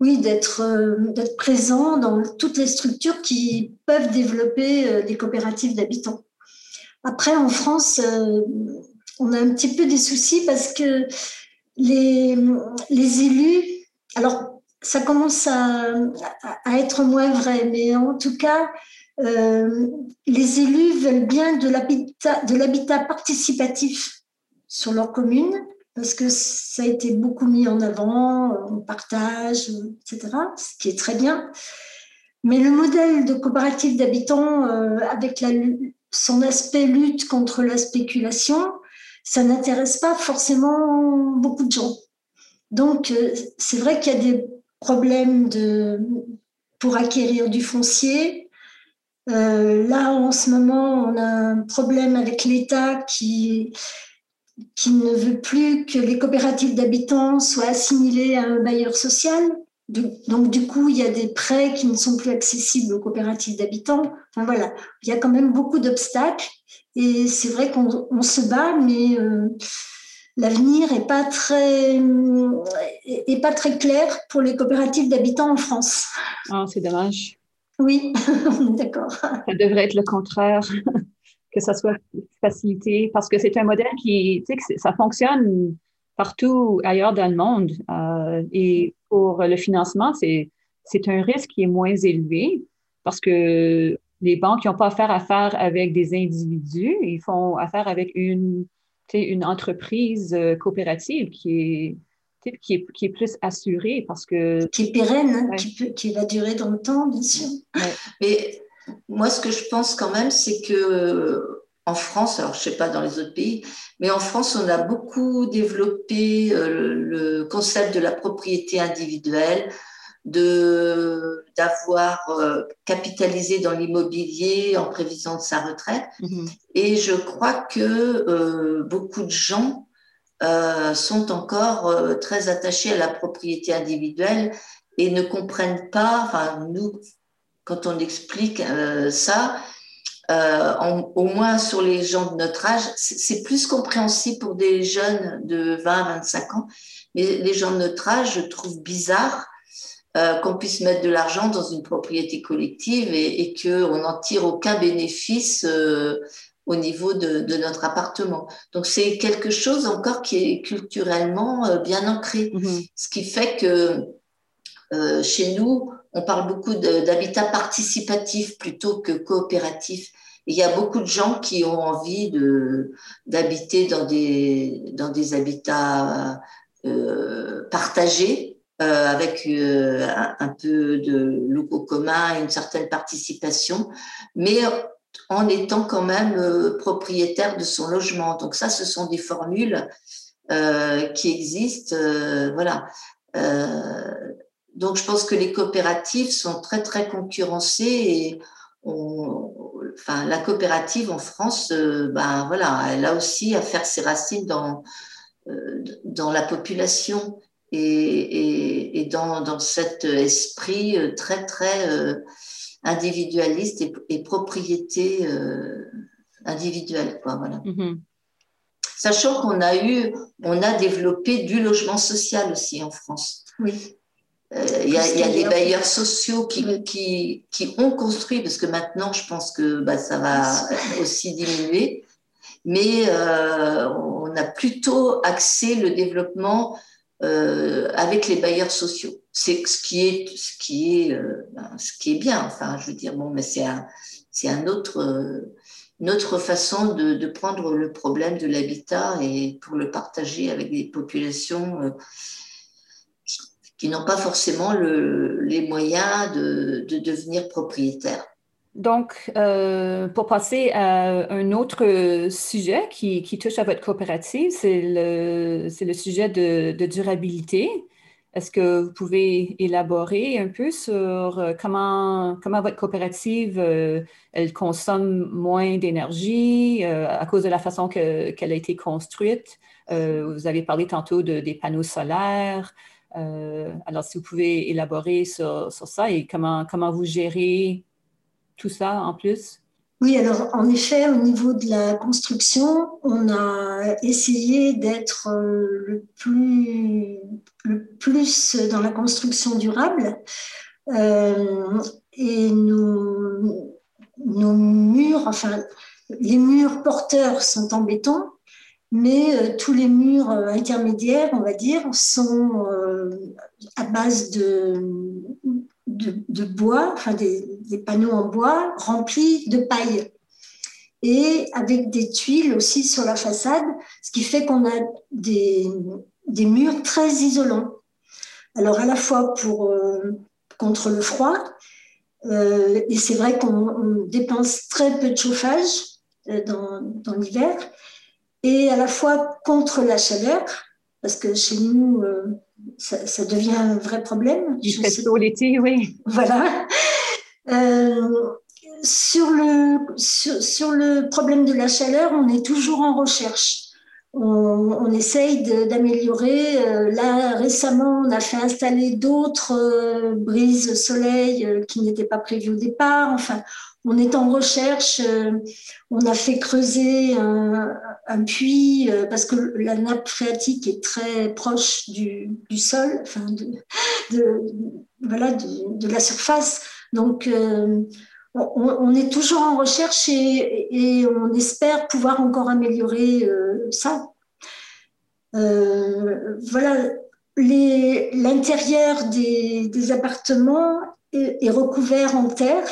oui, d'être euh, présent dans toutes les structures qui peuvent développer euh, des coopératives d'habitants. Après, en France, euh, on a un petit peu des soucis parce que les, les élus, alors ça commence à, être moins vrai, mais en tout cas, les élus veulent bien de l'habitat participatif sur leur commune parce que ça a été beaucoup mis en avant, on partage, etc., ce qui est très bien. Mais le modèle de coopérative d'habitants, euh, avec son aspect lutte contre la spéculation, ça n'intéresse pas forcément beaucoup de gens. Donc, euh, c'est vrai qu'il y a des problèmes de, pour acquérir du foncier. Euh, là, en ce moment, on a un problème avec l'État qui qui ne veut plus que les coopératives d'habitants soient assimilées à un bailleur social. donc, du coup, il y a des prêts qui ne sont plus accessibles aux coopératives d'habitants. Enfin, voilà, il y a quand même beaucoup d'obstacles. Et c'est vrai qu'on se bat, mais euh, l'avenir n'est pas, très, est pas très clair pour les coopératives d'habitants en France. Ah, c'est dommage. Oui, d'accord. Ça devrait être le contraire, que ça soit facilité, parce que c'est un modèle qui, tu sais, ça fonctionne partout ailleurs dans le monde. Euh, et pour le financement, c'est, c'est un risque qui est moins élevé parce que les banques n'ont pas affaire à faire avec des individus, ils font affaire avec une, une entreprise euh, coopérative qui est, qui est, qui est plus assurée parce que... Qui est pérenne, hein, qui, qui, va durer dans le temps, bien sûr. Mais moi, ce que je pense quand même, c'est que en France, alors je ne sais pas dans les autres pays, mais en France, on a beaucoup développé euh, le concept de la propriété individuelle, de d'avoir euh, capitalisé dans l'immobilier en prévision de sa retraite. Mm-hmm. Et je crois que euh, beaucoup de gens sont encore très attachés à la propriété individuelle et ne comprennent pas, enfin nous, quand on explique ça, euh, au moins sur les gens de notre âge, c'est plus compréhensible pour des jeunes de 20-25 ans. Mais les gens de notre âge, je trouve bizarre euh, qu'on puisse mettre de l'argent dans une propriété collective et, et qu'on n'en tire aucun bénéfice euh, au niveau de, notre appartement. Donc c'est quelque chose encore qui est culturellement bien ancré. Mm-hmm. Ce qui fait que chez nous, on parle beaucoup d'habitat participatif plutôt que coopératif. il y a beaucoup de gens qui ont envie de, d'habiter dans des, dans des habitats euh, partagés, euh, avec euh, un, peu de locaux communs, une certaine participation, mais en étant quand même propriétaire de son logement. Donc ça, ce sont des formules qui existent. voilà donc, je pense que les coopératives sont très, très concurrencées enfin, la coopérative en France, euh, ben voilà, elle a aussi à faire ses racines dans, euh, dans la population et, et, dans, dans, cet esprit euh, très, très individualiste et, propriété individuelle, quoi, voilà. Mm-hmm. Sachant qu'on a eu, on a développé du logement social aussi en France. Oui. Euh, il y, a, des bailleurs sociaux qui, qui, qui, ont construit, parce que maintenant, je pense que bah, ça va aussi diminuer, mais euh, on a plutôt axé le développement euh, avec les bailleurs sociaux. C'est ce qui est, ce qui est, ben, ce qui est bien. Enfin, je veux dire, bon, mais c'est un, c'est un autre, une autre façon de, de, prendre le problème de l'habitat et pour le partager avec des populations qui n'ont pas forcément le, les moyens de, de, devenir propriétaires. Donc, euh, pour passer à un autre sujet qui, touche à votre coopérative, c'est le, sujet de, durabilité. Est-ce que vous pouvez élaborer un peu sur euh, comment, votre coopérative, euh, elle consomme moins d'énergie à cause de la façon qu'elle a été construite? vous avez parlé tantôt de, des panneaux solaires. Alors, si vous pouvez élaborer sur, ça et comment vous gérez tout ça en plus? Oui, alors en effet, au niveau de la construction, on a essayé d'être euh, le plus, le plus dans la construction durable. Euh, et nos, nos murs, enfin, les murs porteurs sont en béton mais euh, tous les murs intermédiaires, on va dire, sont à base de, de, bois, enfin des, panneaux en bois remplis de paille et avec des tuiles aussi sur la façade, ce qui fait qu'on a des, des, murs très isolants. Alors à la fois pour, contre le froid, et c'est vrai qu'on dépense très peu de chauffage dans, dans l'hiver, et à la fois contre la chaleur, parce que chez nous, ça, devient un vrai problème. Fait chaud l'été, oui. Voilà. Euh, sur, le, sur, le problème de la chaleur, on est toujours en recherche. on, essaye d'améliorer. Euh, là, récemment, on a fait installer d'autres euh, brises soleil euh, qui n'étaient pas prévues au départ. Enfin, on est en recherche. on a fait creuser un, puits parce que la nappe phréatique est très proche du, sol, enfin de, voilà, de, la surface. Donc, on, est toujours en recherche et, on espère pouvoir encore améliorer euh, ça. Euh, voilà, l'intérieur des, appartements est, recouvert en terre.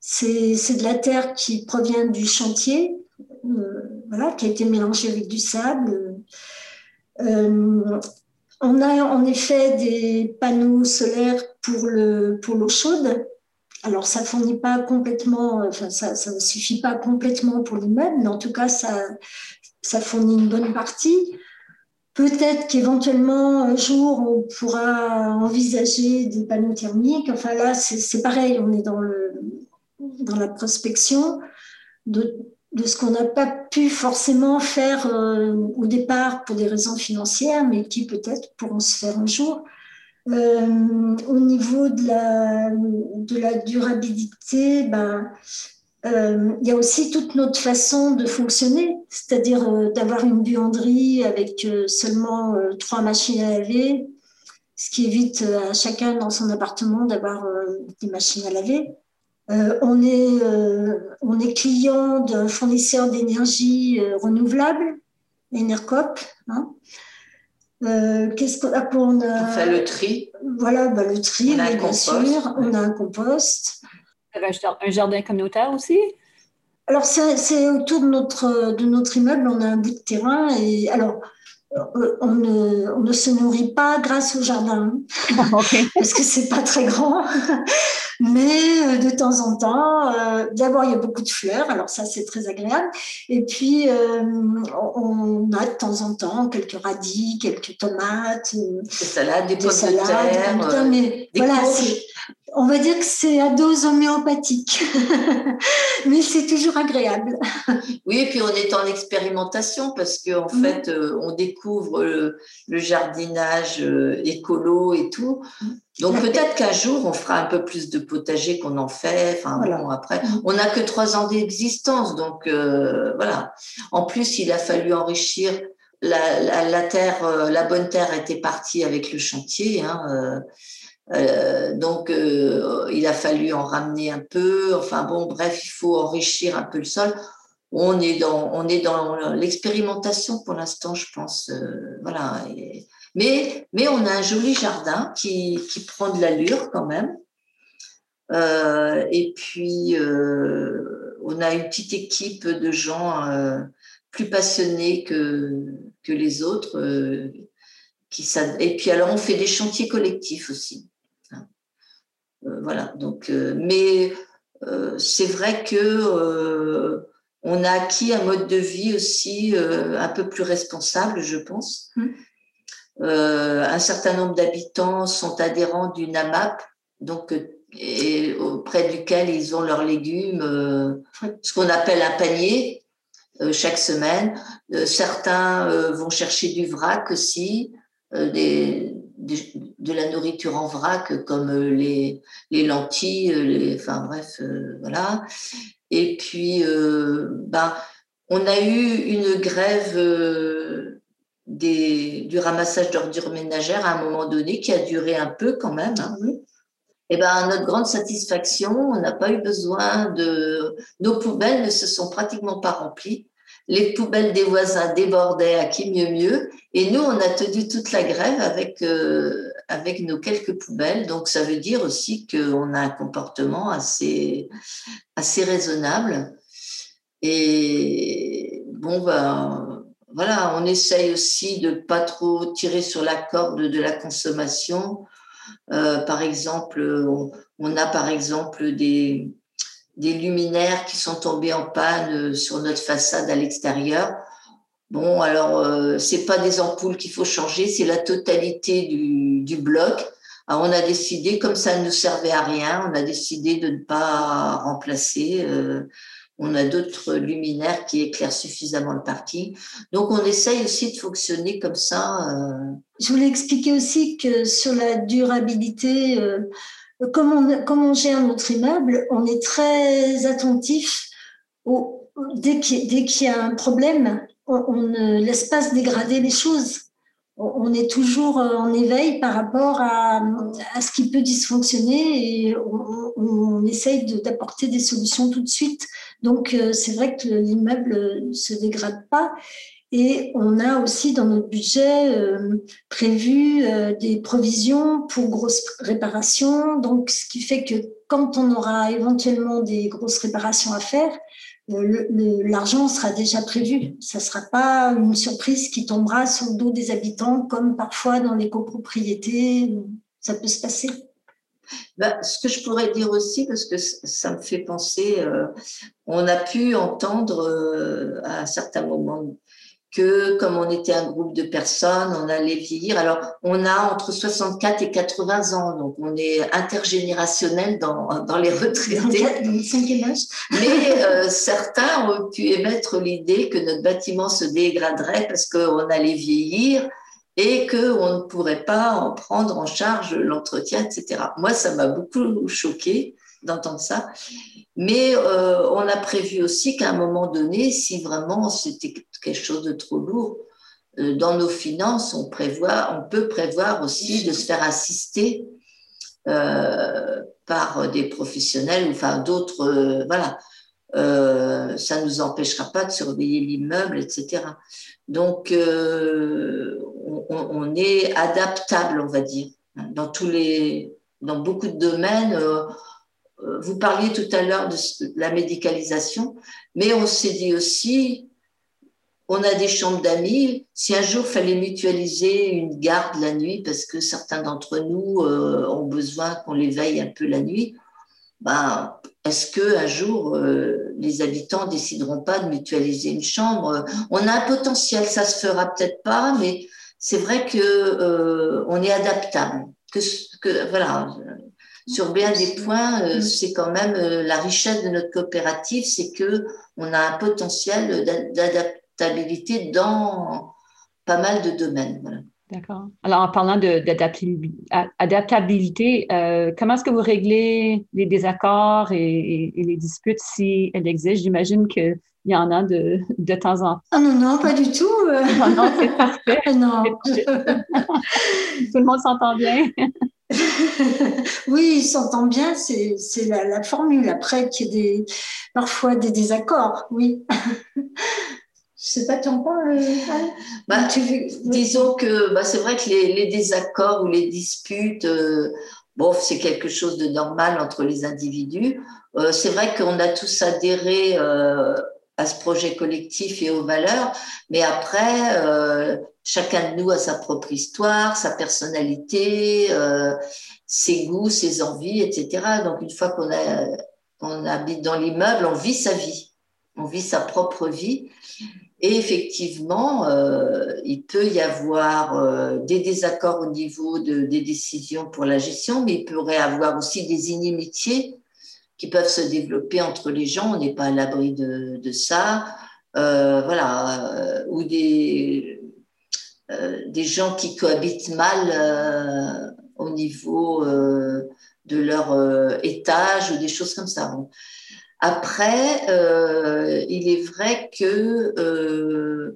C'est de la terre qui provient du chantier, euh, voilà, qui a été mélangée avec du sable. on a en effet des panneaux solaires pour l'eau pour chaude alors, ça fournit pas complètement, enfin, ça ne suffit pas complètement pour l'immeuble, mais en tout cas, ça, ça fournit une bonne partie. Peut-être qu'éventuellement, un jour, on pourra envisager des panneaux thermiques. Enfin, là, c'est pareil, on est dans, le, dans la prospection de, ce qu'on n'a pas pu forcément faire euh, au départ pour des raisons financières, mais qui peut-être pourront se faire un jour. Euh, au niveau de la, durabilité, ben, euh, il y a aussi toute notre façon de fonctionner, c'est-à-dire d'avoir une buanderie avec seulement trois machines à laver, ce qui évite à chacun dans son appartement d'avoir des machines à laver. On, est, on est client d'un fournisseur d'énergie renouvelable, Enercop. Hein. Euh, qu'est-ce qu'on a pour on, fait le tri. Voilà, bah, le tri, bien sûr. On a un compost. Vous avez un jardin communautaire aussi? Alors, c'est autour de notre, de notre immeuble, on a un bout de terrain. Et alors, euh, on ne, on ne, se nourrit pas grâce au jardin, parce que c'est pas très grand. Mais euh, de temps en temps, euh, d'abord il y a beaucoup de fleurs, alors ça c'est très agréable. Et puis on a de temps en temps quelques radis, quelques tomates, des salades, des, pommes de terre, mais voilà, on va dire que c'est à dose homéopathique, mais c'est toujours agréable. Oui, et puis on est en expérimentation parce qu'en en fait, euh, on découvre le, jardinage euh, écolo et tout. Donc peut-être qu'un jour, on fera un peu plus de potager qu'on en fait. Enfin bon, après, on n'a que trois ans d'existence, donc euh, voilà. En plus, il a fallu enrichir la, terre, la bonne terre était partie avec le chantier. Hein, euh, donc, euh, il a fallu en ramener un peu. Enfin bon, bref, il faut enrichir un peu le sol. On est dans, on est dans l'expérimentation pour l'instant, je pense. Euh, voilà. mais, mais on a un joli jardin qui, qui prend de l'allure quand même. et puis, on a une petite équipe de gens plus passionnés que, que les autres. qui, et puis alors, on fait des chantiers collectifs aussi. Euh, voilà. Donc, euh, mais euh, c'est vrai que on a acquis un mode de vie aussi un peu plus responsable, je pense. Mmh. un certain nombre d'habitants sont adhérents d'une AMAP, donc et auprès duquel ils ont leurs légumes, ce qu'on appelle un panier chaque semaine. certains vont chercher du vrac aussi, des, de, la nourriture en vrac comme euh, les, les lentilles, euh, les, enfin bref, euh, voilà. Et puis, ben, on a eu une grève des, du ramassage d'ordures ménagères à un moment donné qui a duré un peu quand même. Hein. Et ben, à notre grande satisfaction, on n'a pas eu besoin de. Nos poubelles ne se sont pratiquement pas remplies les poubelles des voisins débordaient à qui mieux mieux, et nous, on a tenu toute la grève avec, euh, avec nos quelques poubelles. Donc, ça veut dire aussi qu'on a un comportement assez, assez raisonnable. Et bon, ben, voilà, on essaye aussi de pas trop tirer sur la corde de la consommation. Euh, par exemple, on, a par exemple des, des luminaires qui sont tombés en panne euh, sur notre façade à l'extérieur. Bon, alors, euh, c'est pas des ampoules qu'il faut changer, c'est la totalité du, bloc. On a décidé, comme ça ne nous servait à rien, on a décidé de ne pas remplacer. Euh, on a d'autres luminaires qui éclairent suffisamment le parking. Donc, on essaye aussi de fonctionner comme ça. Euh. Je voulais expliquer aussi que sur la durabilité, comme, on, gère notre immeuble, on est très attentif au, dès qu'il y a un problème, on, ne laisse pas se dégrader les choses. On, est toujours en éveil par rapport à, à ce qui peut dysfonctionner et on, on essaye d'apporter des solutions tout de suite. Donc, euh, c'est vrai que l'immeuble ne se dégrade pas. Et on a aussi dans notre budget euh, prévu euh, des provisions pour grosses réparations. Donc, ce qui fait que quand on aura éventuellement des grosses réparations à faire, l'argent sera déjà prévu. Ça ne sera pas une surprise qui tombera sur le dos des habitants, comme parfois dans les copropriétés, ça peut se passer. Bah, ce que je pourrais dire aussi, parce que ça me fait penser, euh, on a pu entendre euh, à certains moments que comme on était un groupe de personnes, on allait vieillir. Alors, on a entre 64 et 80 ans, donc on est intergénérationnel dans, dans les retraités. Cinquième âge? Mais euh, certains ont pu émettre l'idée que notre bâtiment se dégraderait parce qu'on allait vieillir et qu'on ne pourrait pas en prendre en charge l'entretien, etc. Moi, ça m'a beaucoup choqué d'entendre ça. Mais euh, on a prévu aussi qu'à un moment donné, si vraiment c'était quelque chose de trop lourd, euh, dans nos finances, on, prévoit, on peut prévoir aussi de se faire assister euh, par des professionnels ou enfin d'autres. voilà. ça ne nous empêchera pas de surveiller l'immeuble, etc. Donc, on, est adaptable, on va dire, dans tous les, dans beaucoup de domaines. Euh, euh, vous parliez tout à l'heure de la médicalisation, mais on s'est dit aussi, on a des chambres d'amis. Si un jour fallait mutualiser une garde la nuit, parce que certains d'entre nous euh, ont besoin qu'on les veille un peu la nuit, ben, est-ce que un jour les habitants décideront pas de mutualiser une chambre? On a un potentiel, ça se fera peut-être pas, mais c'est vrai que euh, on est adaptable. Voilà, sur bien des points, euh, c'est quand même euh, la richesse de notre coopérative, c'est que on a un potentiel d'adaptabilité dans pas mal de domaines. D'accord. Alors, en parlant d'adaptabilité, comment est-ce que vous réglez les désaccords et, les disputes si elles existent? J'imagine que il y en a de, de temps en temps. Ah non, non, pas du tout. non, non, c'est parfait. Non. tout le monde s'entend bien. oui, il s'entend bien, c'est la, la, formule. Après, qu'il y ait des, parfois des désaccords, oui. Je sais pas, tu en parles bah, tu... Disons que bah, c'est vrai que les, les, désaccords ou les disputes, euh, bon, c'est quelque chose de normal entre les individus. Euh, c'est vrai qu'on a tous adhéré euh, à ce projet collectif et aux valeurs. Mais après, euh, chacun de nous a sa propre histoire, sa personnalité, euh, ses goûts, ses envies, etc. Donc une fois qu'on on habite dans l'immeuble, on vit sa vie, on vit sa propre vie. Et effectivement, euh, il peut y avoir euh, des désaccords au niveau de, des décisions pour la gestion, mais il pourrait y avoir aussi des inimitiés qui peuvent se développer entre les gens, on n'est pas à l'abri de, ça. Euh, voilà, ou des, gens qui cohabitent mal au niveau euh, de leur étage ou des choses comme ça. Bon. Après, il est vrai que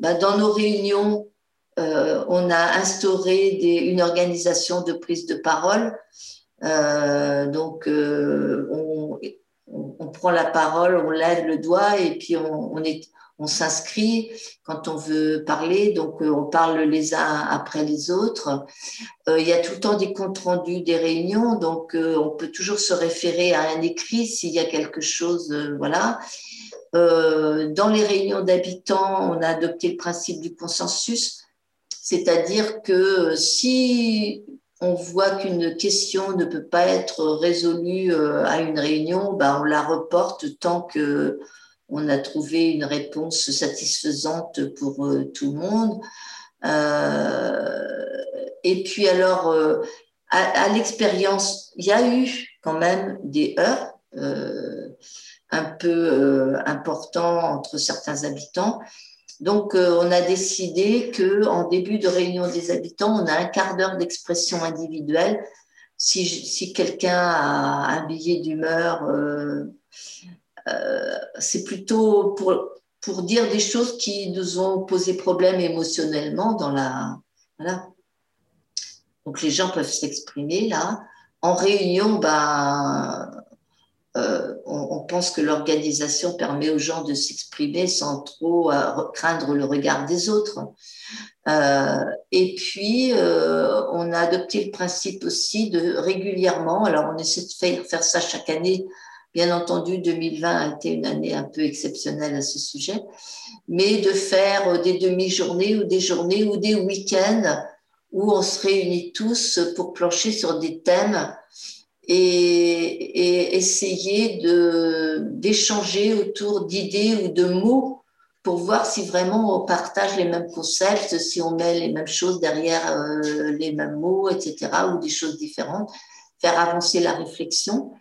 bah, dans nos réunions, on a instauré une organisation de prise de parole euh, donc, euh, on, on, prend la parole, on lève le doigt et puis on, on est, on s'inscrit quand on veut parler, donc euh, on parle les uns après les autres. il y a tout le temps des comptes rendus des réunions, donc on peut toujours se référer à un écrit s'il y a quelque chose, voilà. dans les réunions d'habitants, on a adopté le principe du consensus, c'est-à-dire que si on voit qu'une question ne peut pas être résolue euh, à une réunion, ben on la reporte tant que on a trouvé une réponse satisfaisante pour euh, tout le monde. Euh, et puis alors, à, l'expérience, il y a eu quand même des heures un peu important entre certains habitants. Donc, on a décidé que en début de réunion des habitants, on a un quart d'heure d'expression individuelle. Si, si quelqu'un a un billet d'humeur, c'est plutôt pour, pour dire des choses qui nous ont posé problème émotionnellement dans la. Voilà. Donc les gens peuvent s'exprimer là. En réunion, ben, euh, on, pense que l'organisation permet aux gens de s'exprimer sans trop euh, craindre le regard des autres. Euh, et puis, on a adopté le principe aussi de régulièrement, alors on essaie de faire, faire ça chaque année Bien entendu, 2020 a été une année un peu exceptionnelle à ce sujet, mais de faire euh, des demi-journées ou des journées ou des week-ends où on se réunit tous pour plancher sur des thèmes et, essayer d'échanger autour d'idées ou de mots pour voir si vraiment on partage les mêmes concepts, si on met les mêmes choses derrière euh, les mêmes mots, etc., ou des choses différentes faire avancer la réflexion.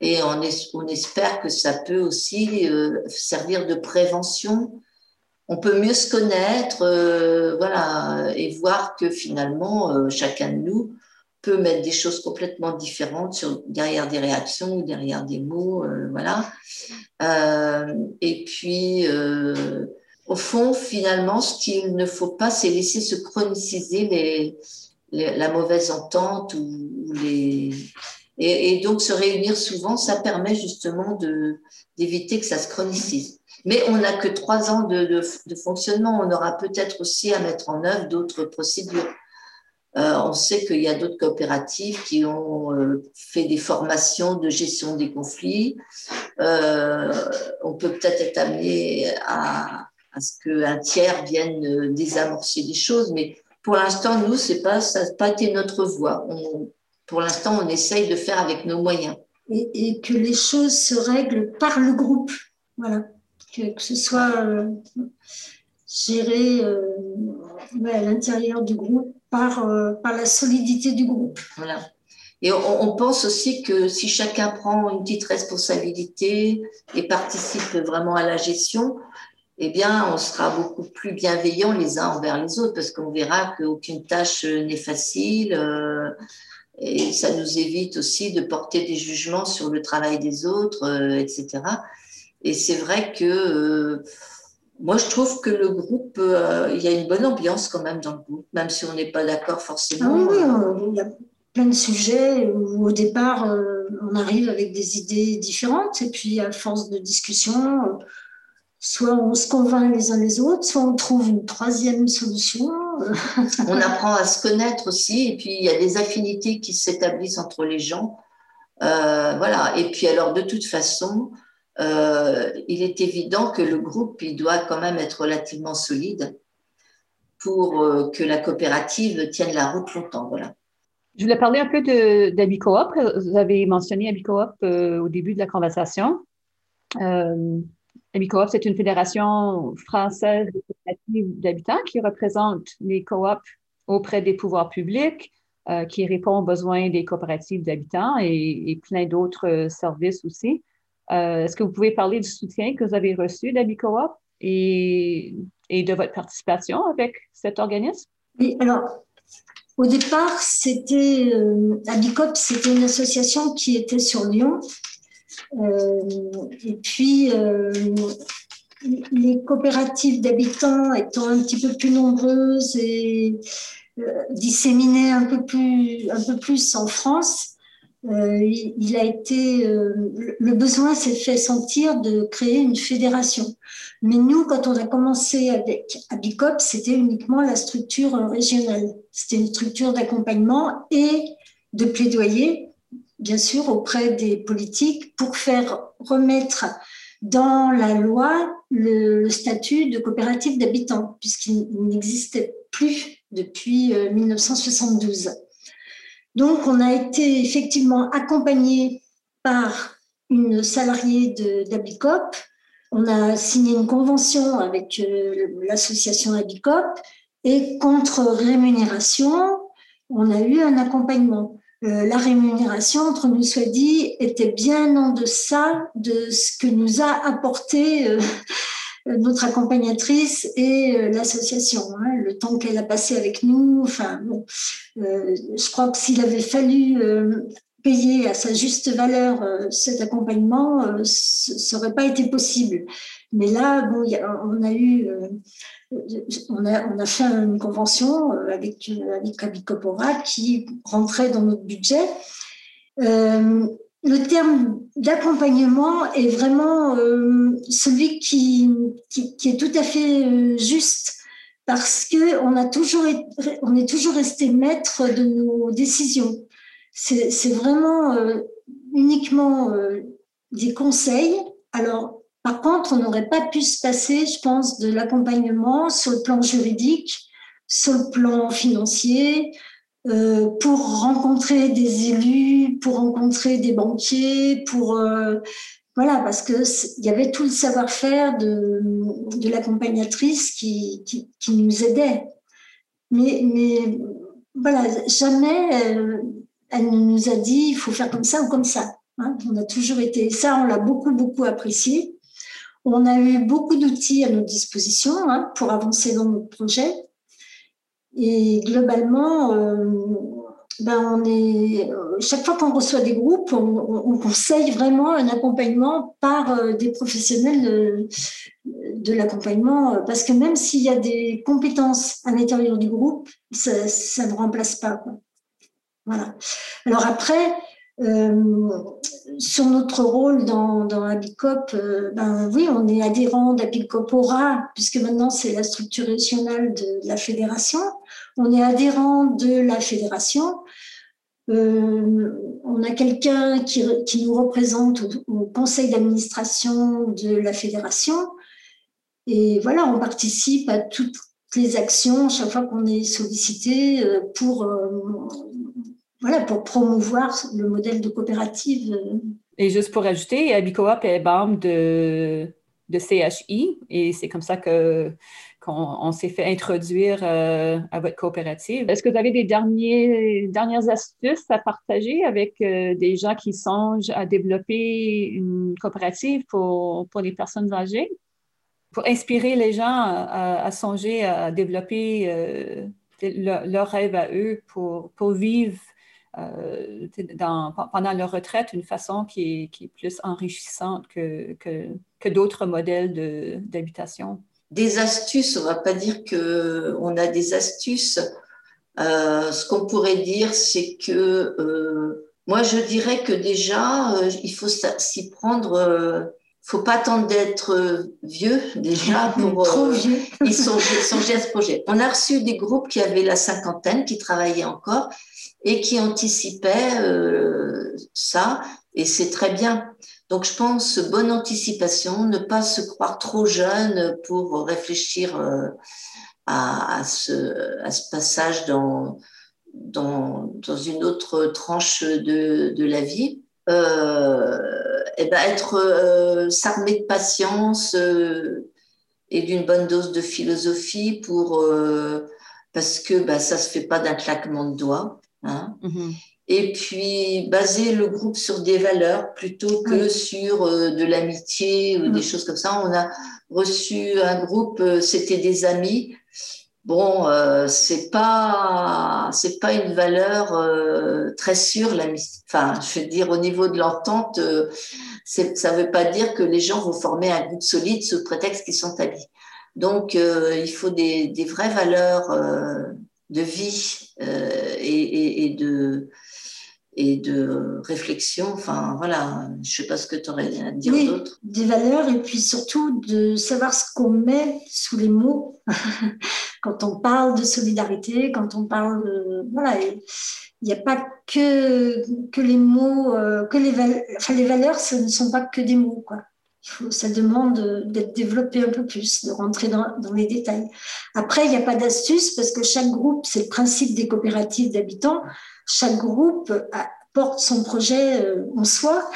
Et on, espère que ça peut aussi euh, servir de prévention. On peut mieux se connaître, euh, voilà, et voir que finalement, euh, chacun de nous peut mettre des choses complètement différentes derrière des réactions ou derrière des mots, voilà. et puis, au fond, finalement, ce qu'il ne faut pas, c'est laisser se chroniciser les, la mauvaise entente ou, les et, donc se réunir souvent, ça permet justement d'éviter que ça se chronicise. Mais on n'a que trois ans de, de, fonctionnement. On aura peut-être aussi à mettre en œuvre d'autres procédures. Euh, on sait qu'il y a d'autres coopératives qui ont euh, fait des formations de gestion des conflits. Euh, on peut peut-être être amené à, à ce qu'un tiers vienne désamorcer des choses, mais pour l'instant, nous, c'est pas, ça n'a pas été notre voie. pour l'instant, on essaye de faire avec nos moyens. Et, que les choses se règlent par le groupe. Voilà. Que, ce soit euh, géré euh, à l'intérieur du groupe par, euh, par la solidité du groupe. Voilà. Et on, on, pense aussi que si chacun prend une petite responsabilité et participe vraiment à la gestion, eh bien, on sera beaucoup plus bienveillants les uns envers les autres parce qu'on verra qu'aucune tâche n'est facile. Euh, et ça nous évite aussi de porter des jugements sur le travail des autres, euh, etc. Et c'est vrai que euh, moi, je trouve que le groupe, il y a une bonne ambiance quand même dans le groupe, même si on n'est pas d'accord forcément. Ah oui, il y a plein de sujets où au départ, on arrive avec des idées différentes et puis à force de discussion, soit on se convainc les uns les autres, soit on trouve une troisième solution. on apprend à se connaître aussi, et puis il y a des affinités qui s'établissent entre les gens. Euh, voilà. Et puis alors, de toute façon, euh, il est évident que le groupe, il doit quand même être relativement solide pour euh, que la coopérative tienne la route longtemps. Voilà. Je voulais parler un peu d'Abicoop. Vous avez mentionné Abicoop au début de la conversation. La c'est une fédération française d'habitants qui représente les coops auprès des pouvoirs publics, euh, qui répond aux besoins des coopératives d'habitants et, plein d'autres euh, services aussi. Euh, est-ce que vous pouvez parler du soutien que vous avez reçu d'Abicoop et, et de votre participation avec cet organisme? Oui, alors, au départ, c'était Abicop, c'était une association qui était sur Lyon euh, et puis, euh, les coopératives d'habitants étant un petit peu plus nombreuses et euh, disséminées un peu plus, un peu plus en France, il a été le besoin s'est fait sentir de créer une fédération. Mais nous, quand on a commencé avec Abicop, c'était uniquement la structure régionale. C'était une structure d'accompagnement et de plaidoyer bien sûr, auprès des politiques pour faire remettre dans la loi le, statut de coopérative d'habitants, puisqu'il n'existait plus depuis 1972. Euh, Donc, on a été effectivement accompagné par une salariée d'Abicop. On a signé une convention avec euh, l'association Abicop et contre rémunération, on a eu un accompagnement. La rémunération, entre nous soit dit, était bien en deçà de ce que nous a apporté notre accompagnatrice et l'association. Hein, le temps qu'elle a passé avec nous, enfin bon, je crois que s'il avait fallu payer à sa juste valeur cet accompagnement, ça n'aurait pas été possible. Mais là, bon, on a eu on a, fait une convention euh, avec, euh, avec qui rentrait dans notre budget. Euh, le terme d'accompagnement est vraiment celui qui, qui, est tout à fait juste parce que on a toujours on est toujours resté maître de nos décisions. C'est vraiment uniquement des conseils. Alors par contre, on n'aurait pas pu se passer, je pense, de l'accompagnement sur le plan juridique, sur le plan financier, euh, pour rencontrer des élus, pour rencontrer des banquiers, pour euh, voilà, parce que il y avait tout le savoir-faire de, l'accompagnatrice qui, nous aidait. Mais, voilà, jamais elle, elle, nous a dit il faut faire comme ça ou comme ça. Hein. On a toujours été ça, on l'a beaucoup beaucoup apprécié. On a eu beaucoup d'outils à notre disposition hein, pour avancer dans notre projet. Et globalement, euh, ben euh, chaque fois qu'on reçoit des groupes, on, conseille vraiment un accompagnement par euh, des professionnels de, l'accompagnement, parce que même s'il y a des compétences à l'intérieur du groupe, ça, ça ne remplace pas. Voilà. Alors après, sur notre rôle dans, dans Abicop, euh, ben oui, on est adhérent d'Abicopora, puisque maintenant c'est la structure régionale de la fédération. On est adhérent de la fédération. Euh, on a quelqu'un qui, nous représente au conseil d'administration de la fédération. Et voilà, on participe à toutes les actions chaque fois qu'on est sollicité pour voilà, pour promouvoir le modèle de coopérative. Et juste pour ajouter, Abicoop est membre de, de CHI et c'est comme ça que qu'on s'est fait introduire euh, à votre coopérative. Est-ce que vous avez des derniers, dernières astuces à partager avec euh, des gens qui songent à développer une coopérative pour, pour les personnes âgées? Pour inspirer les gens à, songer à développer euh, leur, rêve à eux pour, pour vivre euh, dans, pendant leur retraite une façon qui est, qui est plus enrichissante que, que, que d'autres modèles d'habitation. Des astuces, on ne va pas dire qu'on a des astuces. Euh, ce qu'on pourrait dire, c'est que euh, moi, je dirais que déjà, il faut s'y prendre faut pas attendre d'être vieux déjà pour Trop vieux. ils songer, à ce projet. On a reçu des groupes qui avaient la cinquantaine, qui travaillaient encore et qui anticipait euh, ça, et c'est très bien. Donc je pense bonne anticipation, ne pas se croire trop jeune pour réfléchir euh, à, ce, passage dans, une autre tranche de, la vie. Euh, et ben être s'armer de patience et d'une bonne dose de philosophie pour parce que ben, ça se fait pas d'un claquement de doigts. Hein. Mm-hmm. Et puis baser le groupe sur des valeurs plutôt que sur euh, de l'amitié ou des mm. choses comme ça. On a reçu un groupe, euh, c'était des amis. Bon, euh, c'est pas c'est pas une valeur euh, très sûre l'amitié. Enfin, je veux dire au niveau de l'entente, ça veut pas dire que les gens vont former un groupe solide sous prétexte qu'ils sont amis. Donc, il faut des, des vraies valeurs de vie euh, et, et, de et de réflexion. Enfin, voilà, je sais pas ce que tu aurais à dire oui, d'autre. Des valeurs et puis surtout de savoir ce qu'on met sous les mots quand on parle de solidarité, quand on parle de, voilà. il n'y a pas que, que les mots, euh, que les, enfin, les valeurs, ce ne sont pas que des mots, quoi ça demande d'être développé un peu plus, de rentrer dans, les détails. Après, il n'y a pas d'astuce parce que chaque groupe, c'est le principe des coopératives d'habitants, chaque groupe porte son projet euh, en soi.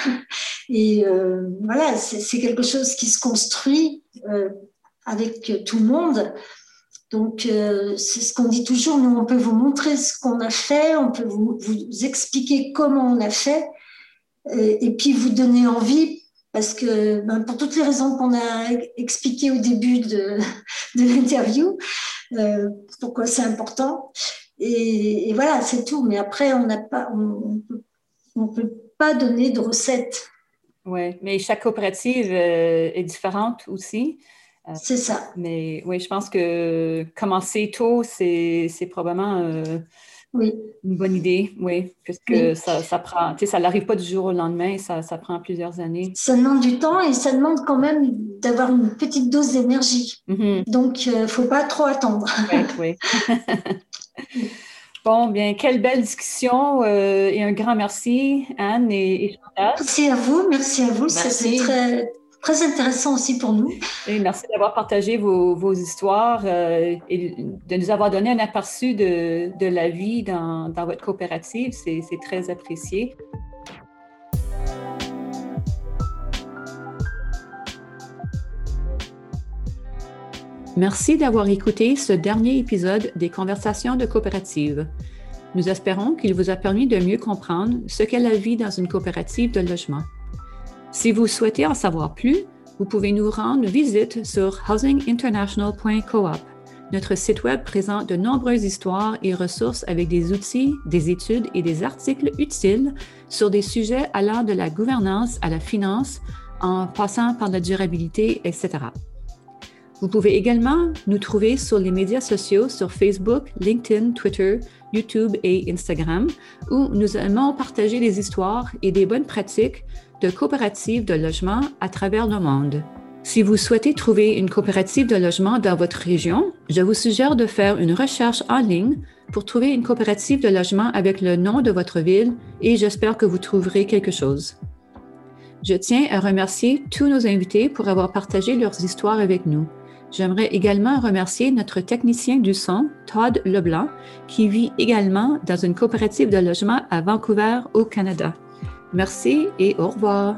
Et euh, voilà, c'est quelque chose qui se construit euh, avec tout le monde. Donc, c'est ce qu'on dit toujours, nous, on peut vous montrer ce qu'on a fait, on peut vous, expliquer comment on a fait, et, puis vous donner envie, parce que ben, pour toutes les raisons qu'on a expliquées au début de, l'interview, euh, pourquoi c'est important. Et, voilà, c'est tout. Mais après, on n'a pas, on, on peut pas donner de recettes. Oui, mais chaque coopérative euh, est différente aussi. Euh, c'est ça. Mais oui, je pense que commencer tôt, c'est probablement oui. une bonne idée, oui, puisque Ça, ça, prend, tu sais, ça n'arrive pas du jour au lendemain, ça, ça, prend plusieurs années. Ça demande du temps et ça demande quand même d'avoir une petite dose d'énergie. Mm-hmm. Donc, il ne faut pas trop attendre. Oui, oui. Bon, bien, quelle belle discussion euh, et un grand merci, Anne et, Chantal. Merci à vous, merci à vous. C'est très, très intéressant aussi pour nous. Merci d'avoir partagé vos, histoires euh, et de nous avoir donné un aperçu de, de la vie dans, dans votre coopérative. C'est très apprécié. Merci d'avoir écouté ce dernier épisode des Conversations de coopérative. Nous espérons qu'il vous a permis de mieux comprendre ce qu'est la vie dans une coopérative de logement. Si vous souhaitez en savoir plus, vous pouvez nous rendre visite sur housinginternational.coop. Notre site Web présente de nombreuses histoires et ressources avec des outils, des études et des articles utiles sur des sujets allant de la gouvernance à la finance, en passant par la durabilité, etc. Vous pouvez également nous trouver sur les médias sociaux sur Facebook, LinkedIn, Twitter, YouTube et Instagram, où nous aimons partager des histoires et des bonnes pratiques de coopératives de logement à travers le monde. Si vous souhaitez trouver une coopérative de logement dans votre région, je vous suggère de faire une recherche en ligne pour trouver une coopérative de logement avec le nom de votre ville et j'espère que vous trouverez quelque chose. Je tiens à remercier tous nos invités pour avoir partagé leurs histoires avec nous. J'aimerais également remercier notre technicien du son, Todd Leblanc, qui vit également dans une coopérative de logement à Vancouver, au Canada. Merci et au revoir.